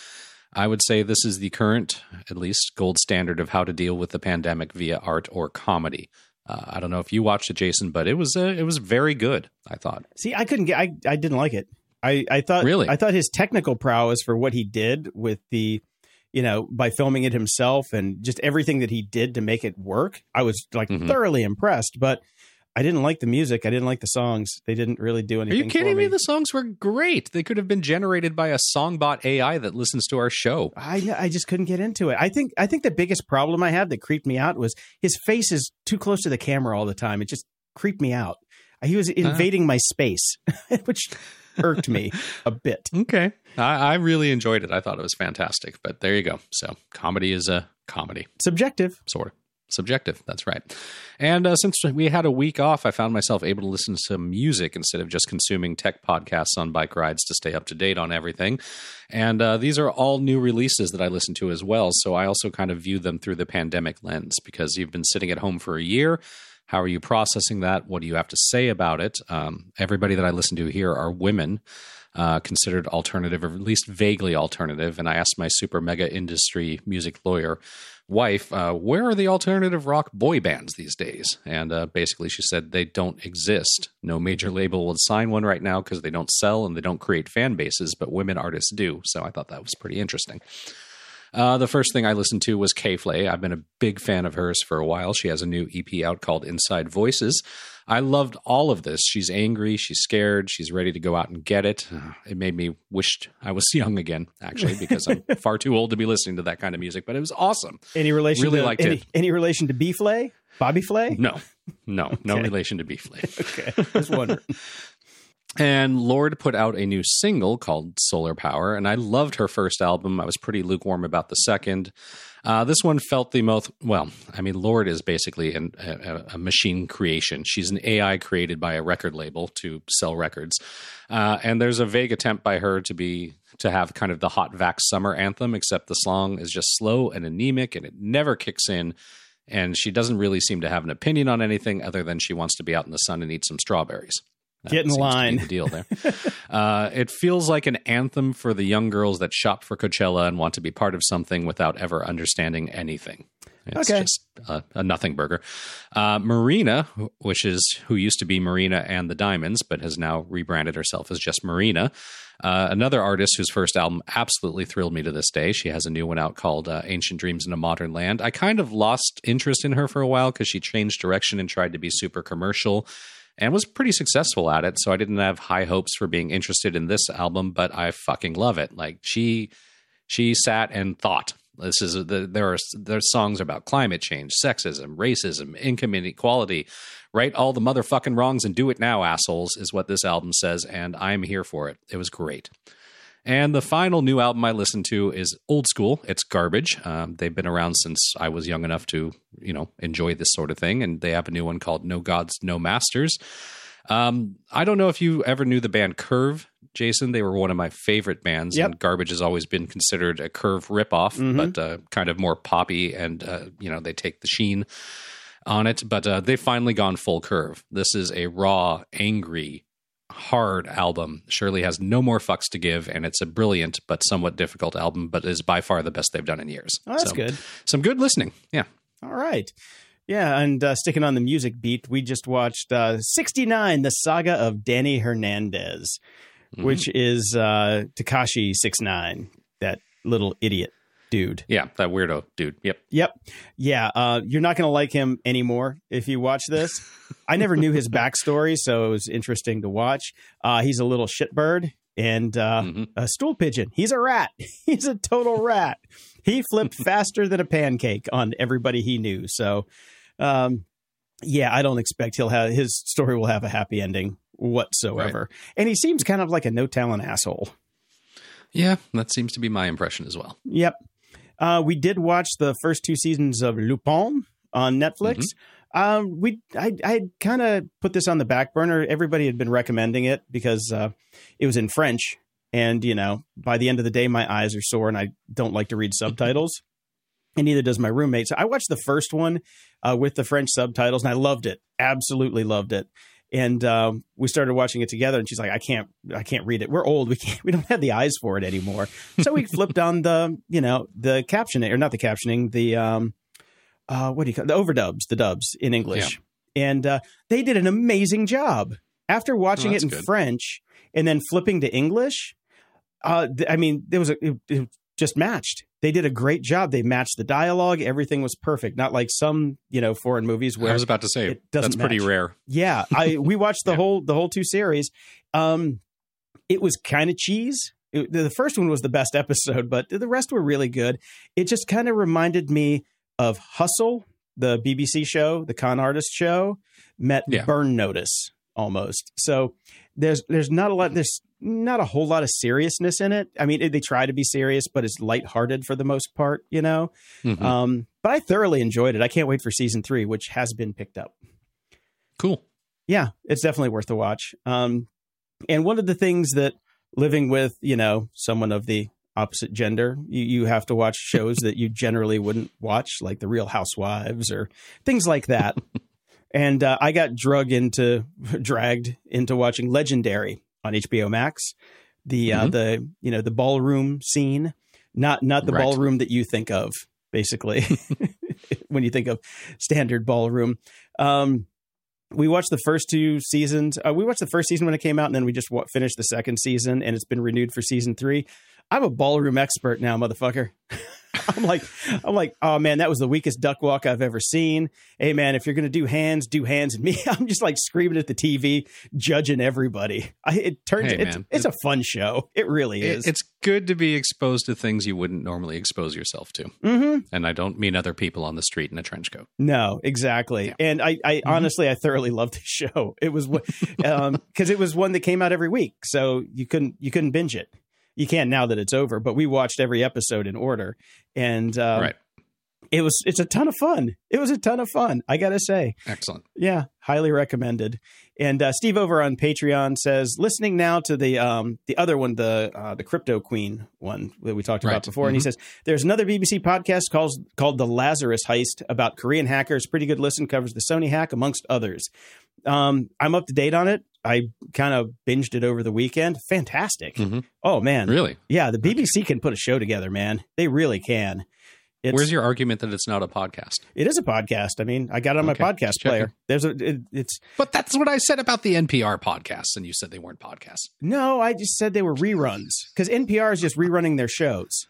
[SPEAKER 3] I would say this is the current, at least, gold standard of how to deal with the pandemic via art or comedy. Uh, I don't know if you watched it, Jason, but it was uh, it was very good. I thought.
[SPEAKER 2] See, I couldn't get. I I didn't like it. I I thought
[SPEAKER 3] Really?
[SPEAKER 2] I thought his technical prowess for what he did with the, you know, by filming it himself and just everything that he did to make it work. I was like
[SPEAKER 3] Mhm.
[SPEAKER 2] thoroughly impressed, but I didn't like the music. I didn't like the songs. They didn't really do anything.
[SPEAKER 3] Are you kidding
[SPEAKER 2] for
[SPEAKER 3] me? The songs were great. They could have been generated by a songbot AI that listens to our show.
[SPEAKER 2] I I just couldn't get into it. I think I think the biggest problem I had that creeped me out was his face is too close to the camera all the time. It just creeped me out. He was uh-huh. invading my space, which irked me a bit.
[SPEAKER 3] Okay, I, I really enjoyed it. I thought it was fantastic. But there you go. So comedy is a comedy.
[SPEAKER 2] Subjective.
[SPEAKER 3] sort of subjective that's right and uh, since we had a week off i found myself able to listen to some music instead of just consuming tech podcasts on bike rides to stay up to date on everything and uh, these are all new releases that i listen to as well so i also kind of view them through the pandemic lens because you've been sitting at home for a year How are you processing that? What do you have to say about it? Um, everybody that I listen to here are women. Uh, considered alternative or at least vaguely alternative. And I asked my super mega industry music lawyer wife, uh, where are the alternative rock boy bands these days? And uh, basically, she said they don't exist. No major label would sign one right now because they don't sell and they don't create fan bases, but women artists do. So I thought that was pretty interesting. Uh, the first thing I listened to was K.Flay. I've been a big fan of hers for a while. She has a new EP out called Inside Voices. I loved all of this. She's angry, she's scared, she's ready to go out and get it. It made me wish I was young again, actually, because I'm far too old to be listening to that kind of music. But it was awesome.
[SPEAKER 2] Any relation?
[SPEAKER 3] Really
[SPEAKER 2] to,
[SPEAKER 3] liked
[SPEAKER 2] any,
[SPEAKER 3] it.
[SPEAKER 2] Any relation to B Flay? Bobby Flay?
[SPEAKER 3] No, no, no relation to B Flay.
[SPEAKER 2] Okay, just wondering.
[SPEAKER 3] And Lorde put out a new single called Solar Power, and I loved her first album. I was pretty lukewarm about the second. Uh, this one felt the most well. I mean, Lorde is basically an, a, a machine creation. She's an AI created by a record label to sell records, uh, and there's a vague attempt by her to be to have kind of the hot vax summer anthem, except the song is just slow and anemic, and it never kicks in. And she doesn't really seem to have an opinion on anything other than she wants to be out in the sun and eat some strawberries.
[SPEAKER 2] Get in line.
[SPEAKER 3] The deal there. uh, it feels like an anthem for the young girls that shop for Coachella and want to be part of something without ever understanding anything. It's
[SPEAKER 2] Okay.
[SPEAKER 3] just a, a nothing burger. Uh, Marina, which is who used to be Marina and the Diamonds, but has now rebranded herself as just Marina. Uh, another artist whose first album absolutely thrilled me to this day. She has a new one out called uh, Ancient Dreams in a Modern Land. I kind of lost interest in her for a while because she changed direction and tried to be super commercial and was pretty successful at it. So I didn't have high hopes for being interested in this album, but I fucking love it. Like she she sat and thought. This is the, there are there's songs about climate change, sexism, racism, income inequality. Right all the motherfucking wrongs and do it now, assholes, is what this album says, and I'm here for it. It was great. And the final new album I listened to is old school. It's garbage. Um, they've been around since I was young enough to, you know, enjoy this sort of thing. And they have a new one called No Gods, No Masters. Um, I don't know if you ever knew the band Curve, Jason. They were one of my favorite bands,
[SPEAKER 2] Yep.
[SPEAKER 3] and Garbage has always been considered a Curve ripoff, but uh, kind of more poppy, and uh, you know they take the sheen on it. But uh, they've finally gone full Curve. This is a raw, angry, hard album. Shirley has no more fucks to give, and it's a brilliant but somewhat difficult album, but is by far the best they've done in years.
[SPEAKER 2] Oh, that's
[SPEAKER 3] So,
[SPEAKER 2] good.
[SPEAKER 3] Some good listening. Yeah.
[SPEAKER 2] All right. Yeah, and uh, sticking on the music beat, we just watched uh, 69, the saga of Danny Hernandez,
[SPEAKER 3] Mm-hmm.
[SPEAKER 2] which is uh, Tekashi 69, that little idiot dude.
[SPEAKER 3] Yeah, that weirdo dude. Yep.
[SPEAKER 2] Yep. Yeah. Uh, you're not going to like him anymore if you watch this. I never knew his backstory, so it was interesting to watch. Uh, he's a little shitbird and uh,
[SPEAKER 3] Mhm.
[SPEAKER 2] a stool pigeon. He's a rat. He's a total rat. He flipped faster than a pancake on everybody he knew. So, um, yeah, I don't expect he'll have his story will have a happy ending whatsoever. And he seems kind of like a no talent asshole.
[SPEAKER 3] Yeah, that seems to be my impression as well.
[SPEAKER 2] Yep. Uh, we did watch the first two seasons of Lupin on Netflix. Um, we I I kind of put this on the back burner. Everybody had been recommending it because uh, it was in French, and you know, by the end of the day, my eyes are sore, and I don't like to read subtitles, and neither does my roommate. So I watched the first one uh, with the French subtitles, and I loved it. Absolutely loved it. And um, we started watching it together, and she's like, "I can't, I can't read it. We're old. We can't. We don't have the eyes for it anymore." So we flipped on the, you know, the captioning or not the captioning, the um, uh, what do you call it? the overdubs, the dubs in English, and uh, they did an amazing job. After watching
[SPEAKER 3] Oh,
[SPEAKER 2] it in
[SPEAKER 3] good.
[SPEAKER 2] French and then flipping to English, uh, th- I mean, there was a it, it just matched. They did a great job. They matched the dialogue. Everything was perfect. Not like some, you know, foreign movies where
[SPEAKER 3] I was about to say
[SPEAKER 2] it doesn't
[SPEAKER 3] that's pretty
[SPEAKER 2] match.
[SPEAKER 3] rare.
[SPEAKER 2] yeah, I we watched the
[SPEAKER 3] Yeah.
[SPEAKER 2] whole the whole two series. Um, it was kind of cheese. It- the first one was the best episode, but the rest were really good. It just kind of reminded me of Hustle, the BBC show, the con artist show, met
[SPEAKER 3] Yeah.
[SPEAKER 2] Burn Notice almost. So there's there's not a lot there's not a whole lot of seriousness in it. I mean, they try to be serious, but it's lighthearted for the most part, you know.
[SPEAKER 3] Mhm.
[SPEAKER 2] Um, but I thoroughly enjoyed it. I can't wait for season three, which has been picked up
[SPEAKER 3] cool.
[SPEAKER 2] yeah, it's definitely worth a watch. Um, and one of the things that living with, you know, someone of the opposite gender, you, you have to watch shows that you generally wouldn't watch, like The Real Housewives or things like that. and uh, I got drug into dragged into watching Legendary on HBO Max. The uh,
[SPEAKER 3] Mhm.
[SPEAKER 2] the you know the ballroom scene, not not the
[SPEAKER 3] Right.
[SPEAKER 2] ballroom that you think of, basically, when you think of standard ballroom. Um, we watched the first two seasons. Uh, we watched the first season when it came out, and then we just wa- finished the second season, and it's been renewed for season three. I'm a ballroom expert now, motherfucker. I'm like, I'm like, oh man, that was the weakest duck walk I've ever seen. Hey man, if you're gonna do hands, do hands. And me, I'm just like screaming at the TV, judging everybody. I, it turns,
[SPEAKER 3] Hey,
[SPEAKER 2] it's, it's a fun show. It really
[SPEAKER 3] It-
[SPEAKER 2] is.
[SPEAKER 3] it's good to be exposed to things you wouldn't normally expose yourself to.
[SPEAKER 2] mm-hmm.
[SPEAKER 3] And I don't mean other people on the street in a trench coat.
[SPEAKER 2] No, exactly. And I, I
[SPEAKER 3] Mm-hmm.
[SPEAKER 2] honestly, I thoroughly loved the show. It was, um, because it was one that came out every week, so you couldn't, you couldn't binge it. You can't now that it's over, but we watched every episode in order, and um,
[SPEAKER 3] right.
[SPEAKER 2] it was, it's a ton of fun. It was a ton of fun. I gotta say,
[SPEAKER 3] Excellent.
[SPEAKER 2] yeah, highly recommended. And uh, Steve over on Patreon says, listening now to the um, the other one, the uh, the Crypto Queen one that we talked
[SPEAKER 3] Right.
[SPEAKER 2] about before, and he
[SPEAKER 3] Mhm.
[SPEAKER 2] says there's another BBC podcast called called the Lazarus Heist about Korean hackers. Pretty good listen, covers the Sony hack amongst others. Um, I'm up to date on it. I kind of binged it over the weekend. Fantastic.
[SPEAKER 3] Mhm.
[SPEAKER 2] Oh man,
[SPEAKER 3] Really?
[SPEAKER 2] yeah, the BBC can put a show together, man. They really can. It's,
[SPEAKER 3] Where's your argument that it's not a podcast?
[SPEAKER 2] It is a podcast. I mean, I got it on
[SPEAKER 3] Okay,
[SPEAKER 2] my podcast player. There's a. It, it's
[SPEAKER 3] But that's what I said about the NPR podcasts, and you said they weren't podcasts.
[SPEAKER 2] No, I just said they were reruns because NPR is just rerunning their shows.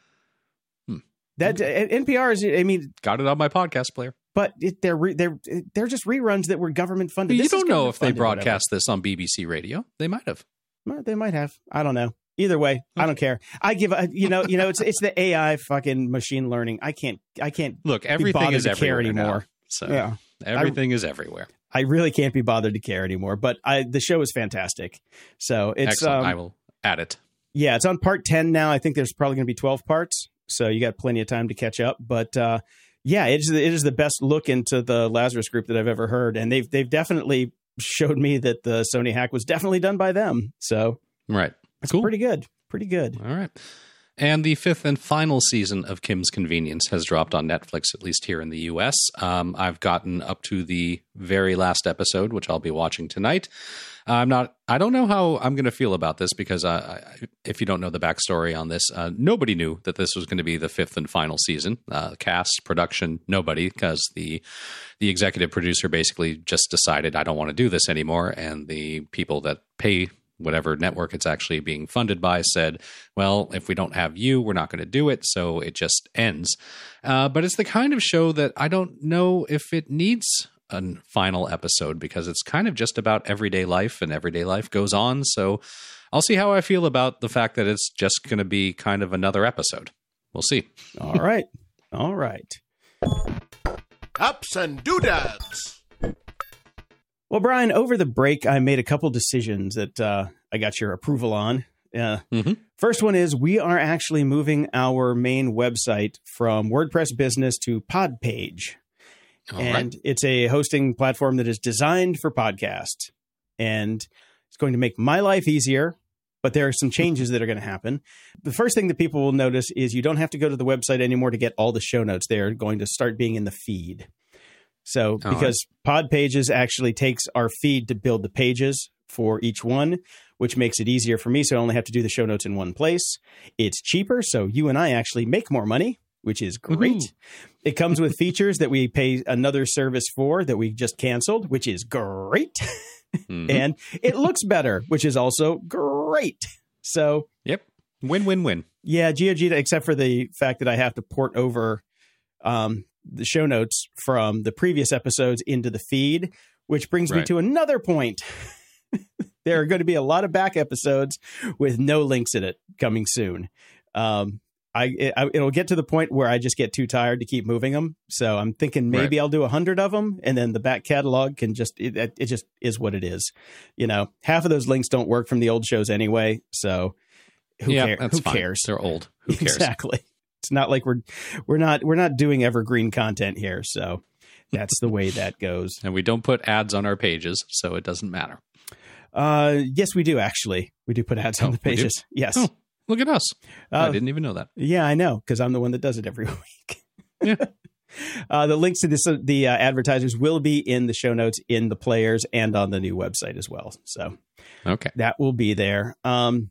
[SPEAKER 3] Hmm.
[SPEAKER 2] That uh, NPR is, I mean,
[SPEAKER 3] Got it on my podcast player.
[SPEAKER 2] But it, they're re, they're they're just reruns that were government funded.
[SPEAKER 3] you
[SPEAKER 2] This
[SPEAKER 3] don't know if they broadcast this on BBC Radio. They might have.
[SPEAKER 2] Well, They might have. I don't know. Either way, I don't care. I give a you know you know it's it's the AI fucking machine learning. I can't I can't
[SPEAKER 3] Look, everything is everywhere
[SPEAKER 2] anymore.
[SPEAKER 3] Now, so
[SPEAKER 2] yeah
[SPEAKER 3] everything is everywhere.
[SPEAKER 2] I really can't be bothered to care anymore. But I the show is fantastic. So it's um,
[SPEAKER 3] I will add it.
[SPEAKER 2] Yeah, it's on part 10 now. I think there's probably going to be 12 parts. So you got plenty of time to catch up. But uh, yeah, it is, it is the best look into the Lazarus group that I've ever heard. And they've, they've definitely showed me that the Sony hack was definitely done by them. So
[SPEAKER 3] Right.
[SPEAKER 2] it's
[SPEAKER 3] Cool.
[SPEAKER 2] pretty good. Pretty good.
[SPEAKER 3] All right. And the fifth and final season of Kim's Convenience has dropped on Netflix, at least here in the US. Um, I've gotten up to the very last episode, which I'll be watching tonight. I'm not, I don't know how I'm going to feel about this because if you don't know the backstory on this, uh, nobody knew that this was going to be the fifth and final season. Uh, cast, production, nobody, because the, the executive producer basically just decided, I don't want to do this anymore. And the people that pay whatever network it's actually being funded by said, well, if we don't have you, we're not going to do it. So it just ends. Uh, but it's the kind of show that I don't know if it needs a final episode because it's kind of just about everyday life and everyday life goes on. So I'll see how I feel about the fact that it's just going to be kind of another episode. We'll see.
[SPEAKER 2] All right. All right.
[SPEAKER 1] Ups and doodads.
[SPEAKER 2] Well, Brian, over the break, I made a couple decisions that uh, I got your approval on. Uh,
[SPEAKER 3] Mhm.
[SPEAKER 2] First one is we are actually moving our main website from WordPress Business to Podpage.
[SPEAKER 3] All
[SPEAKER 2] and
[SPEAKER 3] right.
[SPEAKER 2] it's a hosting platform that is designed for podcasts and it's going to make my life easier but there are some changes that are going to happen. The first thing that people will notice is you don't have to go to the website anymore to get all the show notes. They're going to start being in the feed. So
[SPEAKER 3] All
[SPEAKER 2] because pod pages actually takes our feed to build the pages for each one which makes it easier for me so i only have to do the show notes in one place. It's cheaper so you and i actually make more money which is great it comes with features that we pay another service for that we just canceled, which is great.
[SPEAKER 3] Mhm.
[SPEAKER 2] And it looks better, which is also great. So,
[SPEAKER 3] yep. Win, win, win.
[SPEAKER 2] yeah, GeoGita, except for the fact that I have to port over um, the show notes from the previous episodes into the feed, which brings me to another point. there are going to be a lot of back episodes with no links in it coming soon. Um, I, it, I it'll get to the point where I just get too tired to keep moving them. So I'm thinking maybe I'll do a hundred of them, and then the back catalog can just it, it just is what it is. You know, half of those links don't work from the old shows anyway. So who,
[SPEAKER 3] yeah,
[SPEAKER 2] care- who cares?
[SPEAKER 3] They're old. Who cares?
[SPEAKER 2] Exactly. It's not like we're we're not we're not doing evergreen content here. So that's the way that goes.
[SPEAKER 3] And we don't put ads on our pages, so it doesn't matter.
[SPEAKER 2] Uh, yes, we do actually. We do put ads on
[SPEAKER 3] Oh,
[SPEAKER 2] the pages. Yes.
[SPEAKER 3] Oh, look at us. I
[SPEAKER 2] Uh,
[SPEAKER 3] didn't even know that.
[SPEAKER 2] Yeah, I know because I'm the one that does it every week.
[SPEAKER 3] Yeah.
[SPEAKER 2] Uh, the links to this, uh, the uh, advertisers will be in the show notes in the players and on the new website as well. So
[SPEAKER 3] Okay.
[SPEAKER 2] that will be there. Um,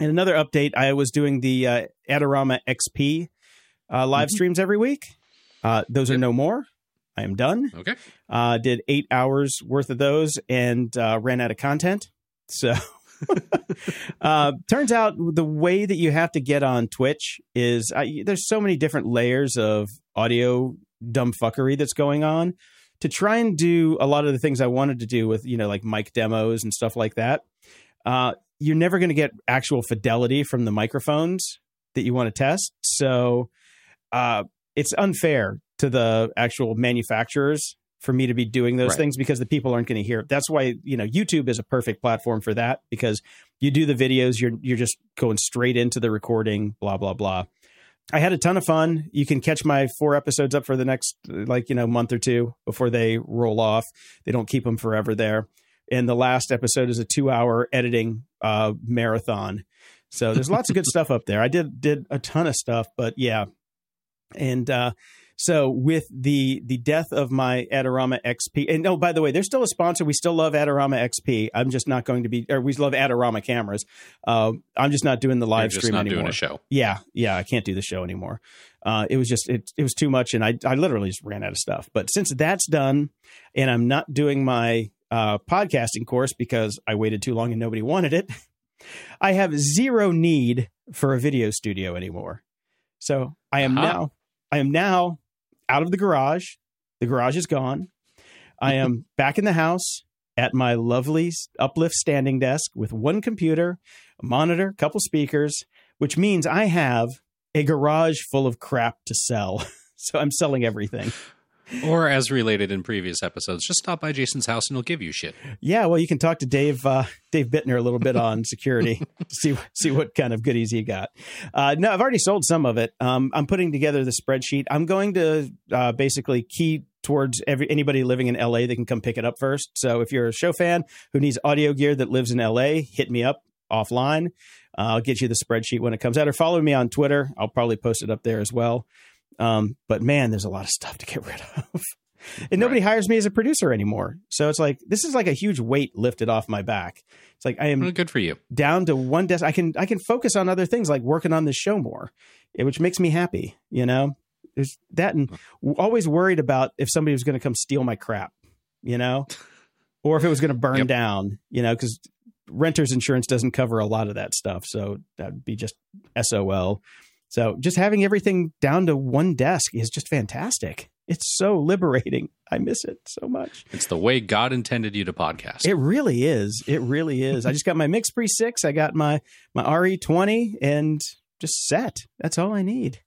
[SPEAKER 2] and another update: I was doing the uh, Adorama XP uh, live
[SPEAKER 3] Mhm.
[SPEAKER 2] streams every week. Uh, those are no more. I am done.
[SPEAKER 3] Okay.
[SPEAKER 2] Uh, did eight hours worth of those and uh, ran out of content. So, uh, turns out the way that you have to get on Twitch is uh, there's so many different layers of audio dumbfuckery that's going on. To try and do a lot of the things I wanted to do with, you know, like mic demos and stuff like that, uh, you're never going to get actual fidelity from the microphones that you want to test. So, uh, it's unfair to the actual manufacturers for me to be doing those
[SPEAKER 3] Right.
[SPEAKER 2] things because the people aren't going to hear it. That's why, you know, YouTube is a perfect platform for that because you do the videos, you're you're just going straight into the recording, blah blah blah. I had a ton of fun. You can catch my four episodes up for the next like, you know, month or two before they roll off. They don't keep them forever there. And the last episode is a 2-hour editing uh marathon. So there's lots of good stuff up there. I did did a ton of stuff, but yeah. And uh so with the the death of my Adorama XP, and oh, by the way, they're still a sponsor. We still love Adorama XP. I'm just not going to be, or we love Adorama cameras. Uh, I'm just not doing the live stream
[SPEAKER 3] not
[SPEAKER 2] anymore.
[SPEAKER 3] doing a show.
[SPEAKER 2] Yeah, yeah, I can't do the show anymore. Uh, it was just it it was too much, and I I literally just ran out of stuff. But since that's done, and I'm not doing my uh, podcasting course because I waited too long and nobody wanted it, I have zero need for a video studio anymore. So I am
[SPEAKER 3] Aha.
[SPEAKER 2] now I am now out of the garage. The garage is gone. I am back in the house at my lovely uplift standing desk with one computer, a monitor, a couple speakers, which means I have a garage full of crap to sell. so I'm selling everything.
[SPEAKER 3] Or as related in previous episodes, just stop by Jason's house and he'll give you shit.
[SPEAKER 2] Yeah, well, you can talk to Dave uh, Dave Bittner a little bit on security to see see what kind of goodies he got. Uh, no, I've already sold some of it. Um, I'm putting together the spreadsheet. I'm going to uh, basically key towards every anybody living in LA that can come pick it up first. So if you're a show fan who needs audio gear that lives in LA, hit me up offline. Uh, I'll get you the spreadsheet when it comes out, or follow me on Twitter. I'll probably post it up there as well. Um, but man, there's a lot of stuff to get rid of. and nobody hires me as a producer anymore. So it's like this is like a huge weight lifted off my back. It's like I am
[SPEAKER 3] Well, good for you.
[SPEAKER 2] down to one desk. I can I can focus on other things like working on this show more, eh, which makes me happy. You know, there's that and always worried about if somebody was going to come steal my crap. You know, or if it was going to burn
[SPEAKER 3] Yep.
[SPEAKER 2] down. You know, because renters insurance doesn't cover a lot of that stuff. So that'd be just SOL. So just having everything down to one desk is just fantastic. It's so liberating. I miss it so much.
[SPEAKER 3] It's the way God intended you to podcast.
[SPEAKER 2] It really is. It really is. I just got my Mix Pre 6, I got my my RE20 and just set. That's all I need.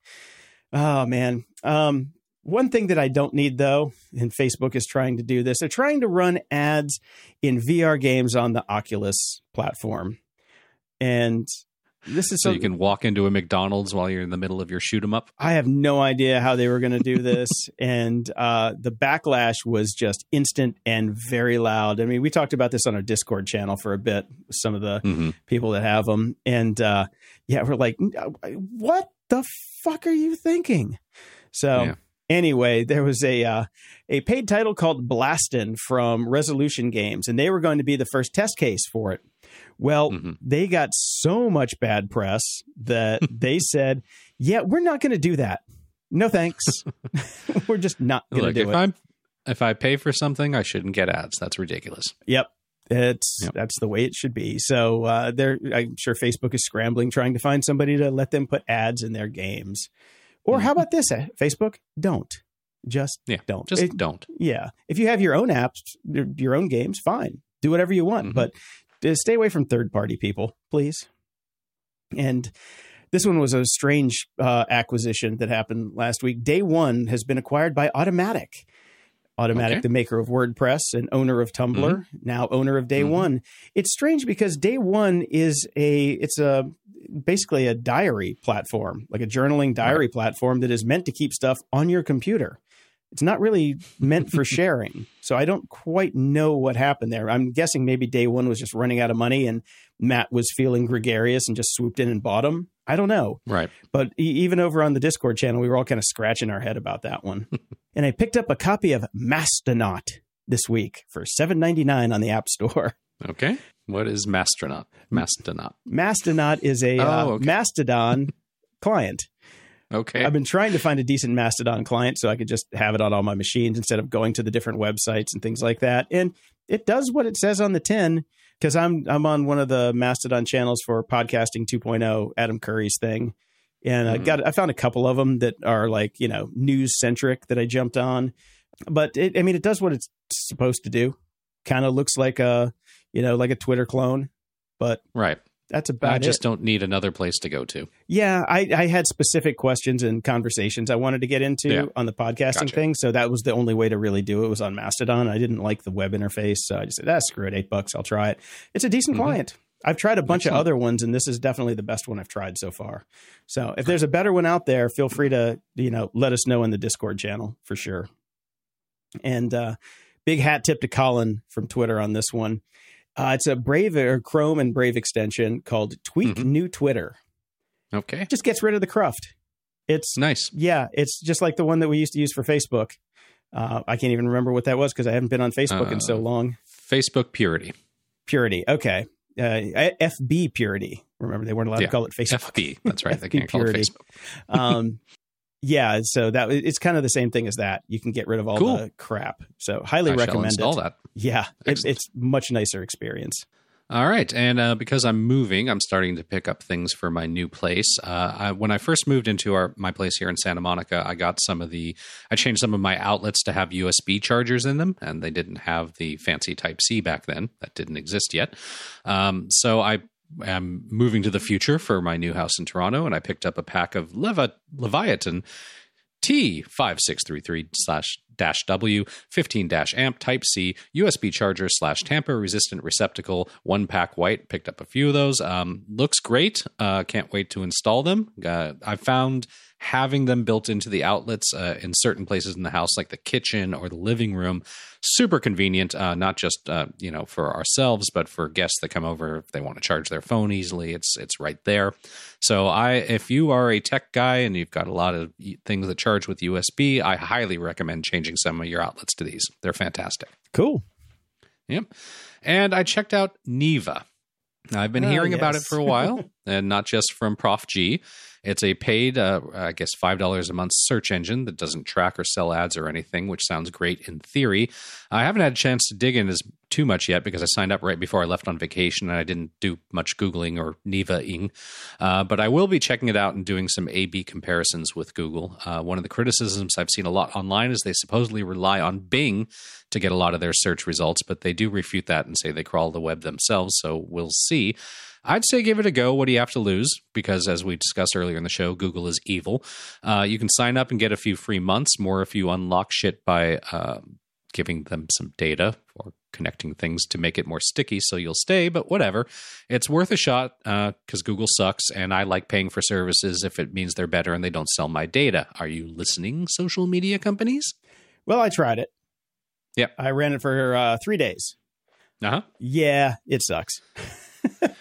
[SPEAKER 2] Oh man. Um one thing that I don't need though, and Facebook is trying to do this. They're trying to run ads in VR games on the Oculus platform. And this is
[SPEAKER 3] so you can walk into a McDonald's while you're in the middle of your shoot 'em up.
[SPEAKER 2] I have no idea how they were going to do this, and uh, the backlash was just instant and very loud. I mean, we talked about this on our Discord channel for a bit. Some of the
[SPEAKER 3] Mm-hmm.
[SPEAKER 2] people that have them, and uh, yeah, we're like, "What the fuck are you thinking?" So.
[SPEAKER 3] Yeah.
[SPEAKER 2] Anyway, there was a uh, a paid title called Blaston from Resolution Games, and they were going to be the first test case for it. Well,
[SPEAKER 3] Mhm.
[SPEAKER 2] they got so much bad press that they said, "Yeah, we're not going to do that. No thanks. we're just not going to do
[SPEAKER 3] if
[SPEAKER 2] it."
[SPEAKER 3] I'm if I pay for something, I shouldn't get ads. That's ridiculous.
[SPEAKER 2] Yep. It's
[SPEAKER 3] Yep.
[SPEAKER 2] that's the way it should be. So uh, they're I'm sure Facebook is scrambling trying to find somebody to let them put ads in their games. Or how about this? eh, Facebook, don't just
[SPEAKER 3] Yeah,
[SPEAKER 2] don't
[SPEAKER 3] Just
[SPEAKER 2] It-
[SPEAKER 3] don't.
[SPEAKER 2] yeah. If you have your own apps, your, your own games, fine. Do whatever you want,
[SPEAKER 3] Mhm.
[SPEAKER 2] but stay away from third party people, please. And this one was a strange uh, acquisition that happened last week. Day One has been acquired by Automattic. Automattic,
[SPEAKER 3] Okay.
[SPEAKER 2] the maker of WordPress and owner of Tumblr, now owner of Day
[SPEAKER 3] Mhm.
[SPEAKER 2] One. It's strange because Day One is a it's a basically a diary platform, like a journaling diary platform that is meant to keep stuff on your computer. It's not really meant for sharing. So I don't quite know what happened there. I'm guessing maybe Day One was just running out of money and Matt was feeling gregarious and just swooped in and bought them. I don't know.
[SPEAKER 3] Right.
[SPEAKER 2] But e- even over on the Discord channel, we were all kind of scratching our head about that one. and I picked up a copy of Mastonaut this week for seven ninety nine on the App Store.
[SPEAKER 3] Okay. What is Mastronaut? Mastonaut.
[SPEAKER 2] Mastonaut is a uh,
[SPEAKER 3] Oh, okay.
[SPEAKER 2] Mastodon client.
[SPEAKER 3] Okay.
[SPEAKER 2] I've been trying to find a decent Mastodon client so I could just have it on all my machines instead of going to the different websites and things like that. And it does what it says on the tin because I'm I'm on one of the Mastodon channels for podcasting 2.0, Adam Curry's thing, and I
[SPEAKER 3] Mhm.
[SPEAKER 2] got I found a couple of them that are like you know news centric that I jumped on, but it, I mean it does what it's supposed to do. Kind of looks like a you know like a Twitter clone, but
[SPEAKER 3] right.
[SPEAKER 2] That's about it.
[SPEAKER 3] I
[SPEAKER 2] it.
[SPEAKER 3] just don't need another place to go to.
[SPEAKER 2] Yeah, I, I had specific questions and conversations I wanted to get into
[SPEAKER 3] Yeah.
[SPEAKER 2] on the podcasting
[SPEAKER 3] Gotcha.
[SPEAKER 2] thing. So that was the only way to really do it was on Mastodon. I didn't like the web interface. So I just said, ah, screw it, eight bucks. I'll try it. It's a decent
[SPEAKER 3] Mhm.
[SPEAKER 2] client. I've tried a bunch
[SPEAKER 3] Excellent.
[SPEAKER 2] of other ones, and this is definitely the best one I've tried so far. So if there's a better one out there, feel free to, you know, let us know in the Discord channel for sure. And uh, big hat tip to Colin from Twitter on this one. Uh, it's a Brave or Chrome and Brave extension called Tweak
[SPEAKER 3] Mhm.
[SPEAKER 2] New Twitter
[SPEAKER 3] Okay.
[SPEAKER 2] just gets rid of the cruft. It's
[SPEAKER 3] Nice.
[SPEAKER 2] yeah, it's just like the one that we used to use for Facebook. Uh, I can't even remember what that was because I haven't been on Facebook in so
[SPEAKER 3] Uh,
[SPEAKER 2] long.
[SPEAKER 3] Facebook purity.
[SPEAKER 2] Purity, okay. Uh, FB purity. Remember, they weren't allowed
[SPEAKER 3] Yeah.
[SPEAKER 2] to call it Facebook.
[SPEAKER 3] FB. That's right. They
[SPEAKER 2] FB
[SPEAKER 3] can't call it. Facebook.
[SPEAKER 2] um, yeah, so that it's kind of the same thing as that. You can get rid of all
[SPEAKER 3] Cool.
[SPEAKER 2] the crap. So highly
[SPEAKER 3] I shall
[SPEAKER 2] recommend
[SPEAKER 3] install
[SPEAKER 2] it.
[SPEAKER 3] that.
[SPEAKER 2] Yeah, it, it's much nicer experience.
[SPEAKER 3] All right, and uh, because I'm moving, I'm starting to pick up things for my new place. Uh, I, when I first moved into our my place here in Santa Monica, I got some of the I changed some of my outlets to have USB chargers in them, and they didn't have the fancy Type C back then. That didn't exist yet. Um, so I am moving to the future for my new house in Toronto, and I picked up a pack of Leva, Leviton T5633 slash dash W 15 dash amp type C USB charger slash tamper resistant receptacle one pack white picked up a few of those. Um, looks great. Uh, can't wait to install them. Uh, I found having them built into the outlets uh, in certain places in the house like the kitchen or the living room super convenient uh, not just uh, you know for ourselves but for guests that come over if they want to charge their phone easily it's it's right there so I, if you are a tech guy and you've got a lot of things that charge with USB, I highly recommend changing some of your outlets to these. They're fantastic.
[SPEAKER 2] Cool.
[SPEAKER 3] Yep. And I checked out Neeva. I've been
[SPEAKER 2] Oh,
[SPEAKER 3] hearing about it for a while, and not just from Prof G. It's a paid, uh, I guess, five dollars a month search engine that doesn't track or sell ads or anything, which sounds great in theory. I haven't had a chance to dig in as too much yet because I signed up right before I left on vacation and I didn't do much googling or Neeva-ing. Uh, but I will be checking it out and doing some A/B comparisons with Google. Uh, one of the criticisms I've seen a lot online is they supposedly rely on Bing to get a lot of their search results, but they do refute that and say they crawl the web themselves. So we'll see. I'd say give it a go. What do you have to lose? Because as we discussed earlier in the show, Google is evil. Uh, you can sign up and get a few free months, more if you unlock shit by uh, giving them some data or connecting things to make it more sticky so you'll stay, but whatever. It's worth a shot because Google sucks and I like paying for services if it means they're better and they don't sell my data. Are you listening, social media companies?
[SPEAKER 2] Well, I tried it.
[SPEAKER 3] Yep.
[SPEAKER 2] I ran it for uh, three days.
[SPEAKER 3] Uh huh.
[SPEAKER 2] Yeah, it sucks.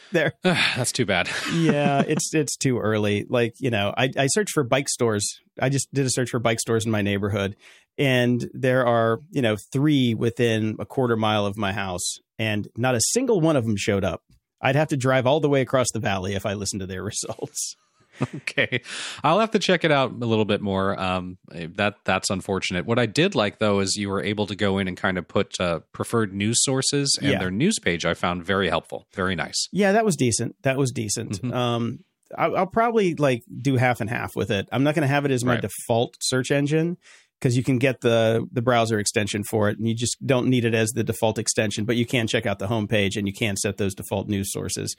[SPEAKER 2] there.
[SPEAKER 3] That's too bad.
[SPEAKER 2] yeah, it's it's too early. Like you know, I I searched for bike stores. I just did a search for bike stores in my neighborhood, and there are you know three within a quarter mile of my house, and not a single one of them showed up. I'd have to drive all the way across the valley if I listened to their results.
[SPEAKER 3] okay i'll have to check it out a little bit more um that that's unfortunate what i did like though is you were able to go in and kind of put uh, preferred news sources and
[SPEAKER 2] Yeah.
[SPEAKER 3] their news page i found very helpful very nice
[SPEAKER 2] Yeah, that was decent. That was decent.
[SPEAKER 3] Mhm.
[SPEAKER 2] Um, I'll, I'll probably like do half and half with it. I'm not going to have it as my
[SPEAKER 3] Right.
[SPEAKER 2] default search engine because you can get the the browser extension for it, and you just don't need it as the default extension. But you can check out the homepage, and you can set those default news sources.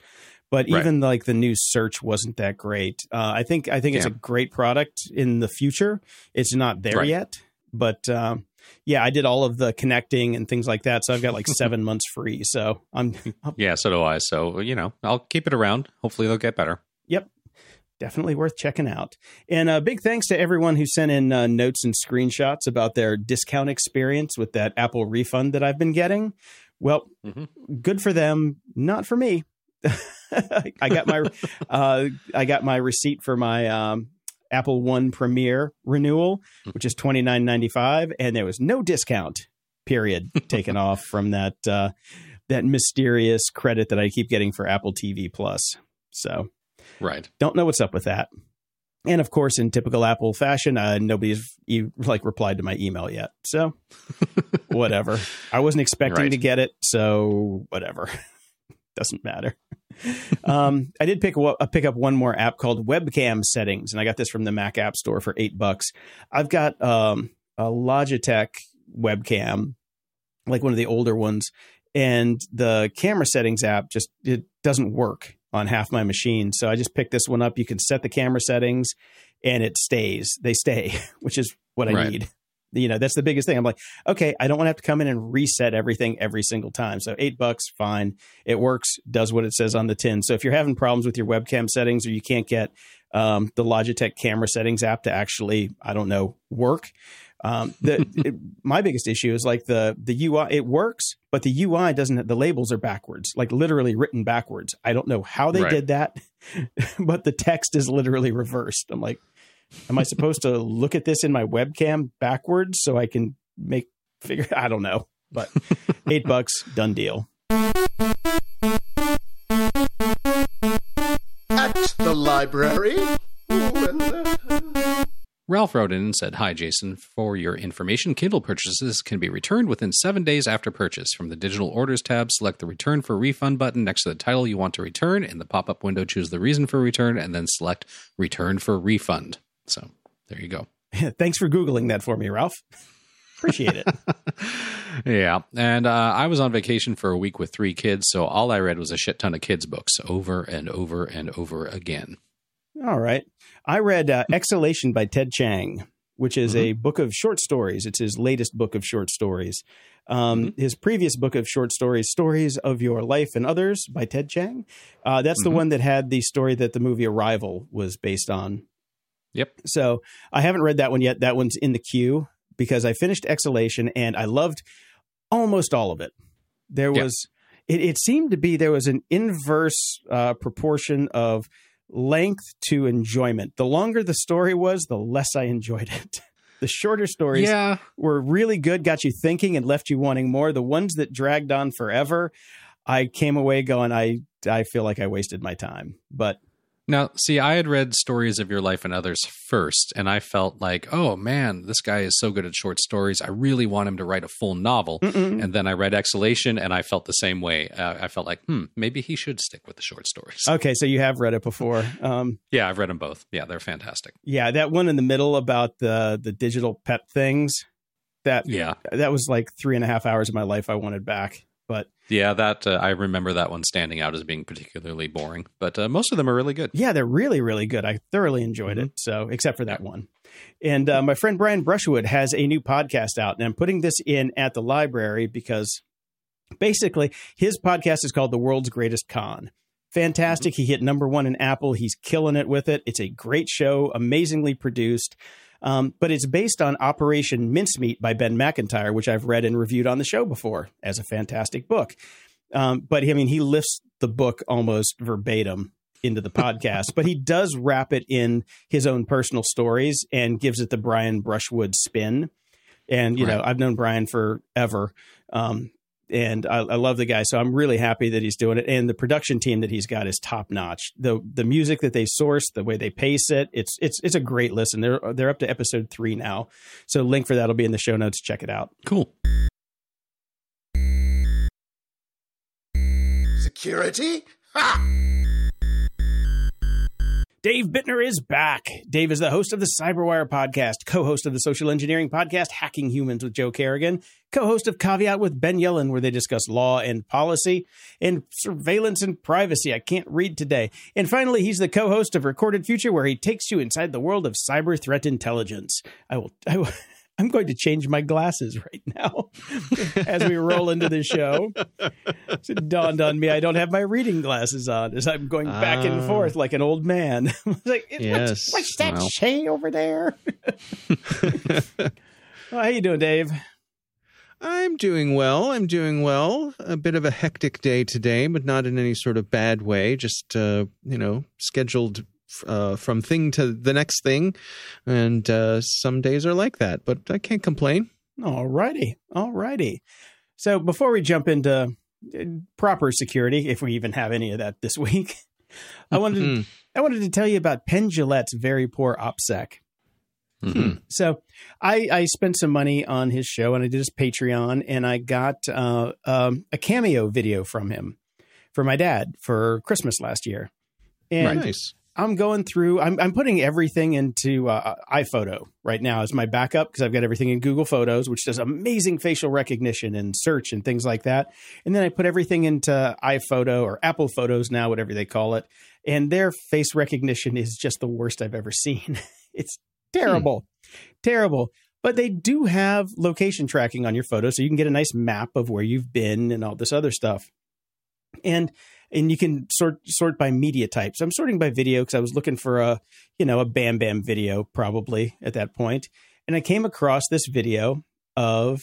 [SPEAKER 2] But
[SPEAKER 3] Right.
[SPEAKER 2] even like the news search wasn't that great. Uh, I think I think it's a great product in the future. It's not there
[SPEAKER 3] Right.
[SPEAKER 2] yet, but. Um, yeah, I did all of the connecting and things like that, so I've got like seven months free. So I'm
[SPEAKER 3] yeah so do i so you know i'll keep it around hopefully they'll get better
[SPEAKER 2] Yep. Definitely worth checking out. And a big thanks to everyone who sent in uh, notes and screenshots about their discount experience with that Apple refund that I've been getting. Well,
[SPEAKER 3] Mhm.
[SPEAKER 2] good for them, not for me. I got my uh, I got my receipt for my um, Apple One Premier renewal, which is twenty nine ninety five, and there was no discount period taken off from that uh, that mysterious credit that I keep getting for Apple TV Plus. So
[SPEAKER 3] Right.
[SPEAKER 2] don't know what's up with that. And of course, in typical Apple fashion, uh, nobody's like replied to my email yet. So whatever. I wasn't expecting
[SPEAKER 3] Right.
[SPEAKER 2] to get it, so whatever. Doesn't matter. um, I did pick wa- uh, pick up one more app called Webcam Settings, and I got this from the Mac App Store for eight bucks. I've got um, a Logitech webcam, like one of the older ones, and the camera settings app just it doesn't work on half my machine. So I just picked this one up. You can set the camera settings, and it stays. They stay, which is what I
[SPEAKER 3] Right.
[SPEAKER 2] need. You know, that's the biggest thing. I'm like, okay, I don't want to have to come in and reset everything every single time. So eight bucks, fine. It works, does what it says on the tin. So if you're having problems with your webcam settings or you can't get um, the Logitech camera settings app to actually, I don't know, work. Um, the it, my biggest issue is like the the UI. It works, but the UI doesn't. The labels are backwards, like literally written backwards. I don't know how they
[SPEAKER 3] Right.
[SPEAKER 2] did that, but the text is literally reversed. I'm like, am I supposed to look at this in my webcam backwards so I can make figure? I don't know, but eight bucks, done deal.
[SPEAKER 1] At the library.
[SPEAKER 3] Ralph wrote in and said, Hi, Jason. For your information, Kindle purchases can be returned within seven days after purchase. From the digital orders tab, select the return for refund button next to the title you want to return. In the pop up window, choose the reason for return and then select return for refund. So there you go.
[SPEAKER 2] Thanks for googling that for me, Ralph. Appreciate it.
[SPEAKER 3] Yeah. And uh, I was on vacation for a week with three kids, so all I read was a shit ton of kids' books over and over and over again.
[SPEAKER 2] All right. I read uh, Exhalation by Ted Chiang, which is a book of short stories. It's his latest book of short stories. Um, His previous book of short stories, Stories of Your Life and Others by Ted Chiang, uh, that's the one that had the story that the movie Arrival was based on.
[SPEAKER 3] Yep.
[SPEAKER 2] So I haven't read that one yet. That one's in the queue because I finished Exhalation and I loved almost all of it. There was, it, it seemed to be there was an inverse uh, proportion of length to enjoyment. The longer the story was, the less I enjoyed it. The shorter stories
[SPEAKER 3] Yeah.
[SPEAKER 2] were really good, got you thinking and left you wanting more. The ones that dragged on forever, I came away going, I I feel like I wasted my time. But
[SPEAKER 3] Now, see, I had read Stories of Your Life and Others first, and I felt like, oh man, this guy is so good at short stories. I really want him to write a full novel.
[SPEAKER 2] mm-mm.
[SPEAKER 3] And then I read Exhalation, and I felt the same way. Uh, I felt like, hmm, maybe he should stick with the short stories.
[SPEAKER 2] okay, so you have read it before. Um,
[SPEAKER 3] yeah, I've read them both. Yeah, they're fantastic.
[SPEAKER 2] yeah, that one in the middle about the the digital pet things. That
[SPEAKER 3] Yeah.
[SPEAKER 2] that was like three and a half hours of my life I wanted back. But
[SPEAKER 3] Yeah, that uh, I remember that one standing out as being particularly boring, but uh, most of them are really good.
[SPEAKER 2] yeah, they're really, really good. I thoroughly enjoyed it. So, except for that one. And uh, my friend Brian Brushwood has a new podcast out, and I'm putting this in at the library because basically his podcast is called The World's Greatest Con. Fantastic. He hit number one in Apple. He's killing it with it. It's a great show, amazingly produced. Um, but it's based on Operation Mincemeat by Ben Macintyre, which I've read and reviewed on the show before as a fantastic book. Um, but I mean, he lifts the book almost verbatim into the podcast, but he does wrap it in his own personal stories and gives it the Brian Brushwood spin. And you know, I've known Brian forever, um, and I, I love the guy. So I'm really happy that he's doing it. And the production team that he's got is top notch. the The music that they source, the way they pace it, it's it's it's a great listen. They're they're up to episode three now, so link for that will be in the show notes. Check it out.
[SPEAKER 3] Cool.
[SPEAKER 1] security? Ha!
[SPEAKER 2] Dave Bittner is back. Dave is the host of the Cyberwire podcast, co host of the social engineering podcast, Hacking Humans with Joe Carrigan, co host of Caveat with Ben Yelin, where they discuss law and policy and surveillance and privacy. I can't read today. And finally, he's the co host of Recorded Future, where he takes you inside the world of cyber threat intelligence. I will. I will I'm going to change my glasses right now as we roll into the show. It dawned on me I don't have my reading glasses on as I'm going back and
[SPEAKER 7] Ah.
[SPEAKER 2] forth like an old man. I was like, what's, what's that
[SPEAKER 3] Well.
[SPEAKER 2] Shay over there? well, how you doing, Dave?
[SPEAKER 7] I'm doing well. I'm doing well. A bit of a hectic day today, but not in any sort of bad way. Just uh, you know, scheduled uh, from thing to the next thing, and uh, some days are like that. But I can't complain.
[SPEAKER 2] All righty. All righty. So before we jump into uh, proper security, if we even have any of that this week, I wanted to, I wanted to tell you about Penn Jillette's very poor OPSEC.
[SPEAKER 3] Mhm.
[SPEAKER 2] So I, I spent some money on his show and I did his Patreon and I got uh, um, a cameo video from him for my dad for Christmas last year. And
[SPEAKER 7] nice.
[SPEAKER 2] I'm going through. I'm I'm putting everything into uh, iPhoto right now as my backup because I've got everything in Google Photos, which does amazing facial recognition and search and things like that. And then I put everything into iPhoto or Apple Photos now, whatever they call it. And their face recognition is just the worst I've ever seen. it's terrible, terrible. But they do have location tracking on your photo, so you can get a nice map of where you've been and all this other stuff. And and you can sort sort by media types. I'm sorting by video because I was looking for a you know a Bam Bam video probably at that point. and I came across this video of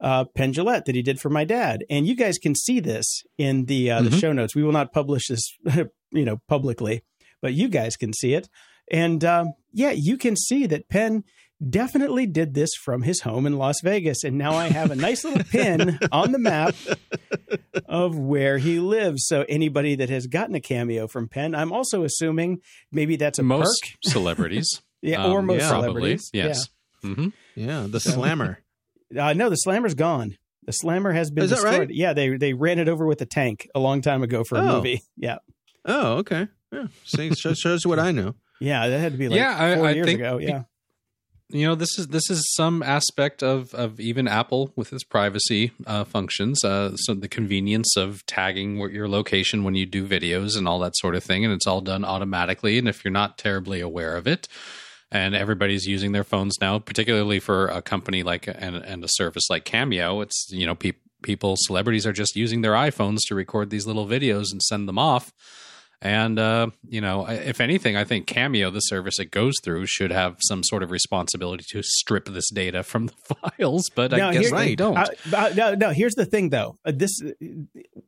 [SPEAKER 2] uh, Penn Jillette that he did for my dad, and you guys can see this in the uh, the
[SPEAKER 3] Mhm.
[SPEAKER 2] show notes. We will not publish this you know publicly, but you guys can see it, and um, yeah, you can see that Penn definitely did this from his home in Las Vegas, and now I have a nice little pin on the map of where he lives. So anybody that has gotten a cameo from Penn, I'm also assuming maybe that's a
[SPEAKER 3] Most
[SPEAKER 2] perk.
[SPEAKER 3] celebrities.
[SPEAKER 2] Yeah,
[SPEAKER 3] um,
[SPEAKER 2] or most
[SPEAKER 7] yeah.
[SPEAKER 3] probably.
[SPEAKER 2] celebrities.
[SPEAKER 3] Yes. hmm
[SPEAKER 7] Yeah, the slammer.
[SPEAKER 2] Uh, no, the Slammer's gone. The Slammer has been
[SPEAKER 7] Is that
[SPEAKER 2] destroyed.
[SPEAKER 7] right?
[SPEAKER 2] Yeah, they they ran it over with a tank a long time ago for a
[SPEAKER 7] Oh.
[SPEAKER 2] movie. Yeah.
[SPEAKER 7] Oh, okay. Yeah, see, shows, shows what I know.
[SPEAKER 2] Yeah, that had to be like
[SPEAKER 3] Yeah, I-
[SPEAKER 2] four
[SPEAKER 3] I
[SPEAKER 2] years
[SPEAKER 3] think
[SPEAKER 2] ago. Yeah.
[SPEAKER 3] you know this is this is some aspect of of even apple with its privacy uh, functions uh, so the convenience of tagging what your location when you do videos and all that sort of thing and it's all done automatically and if you're not terribly aware of it and everybody's using their phones now particularly for a company like and, and a service like cameo it's you know pe- people celebrities are just using their iphones to record these little videos and send them off and uh, you know, if anything, I think Cameo, the service it goes through, should have some sort of responsibility to strip this data from the files. But I guess
[SPEAKER 2] here-
[SPEAKER 3] they don't.
[SPEAKER 2] Uh, uh, no, no. Here's the thing, though. Uh, this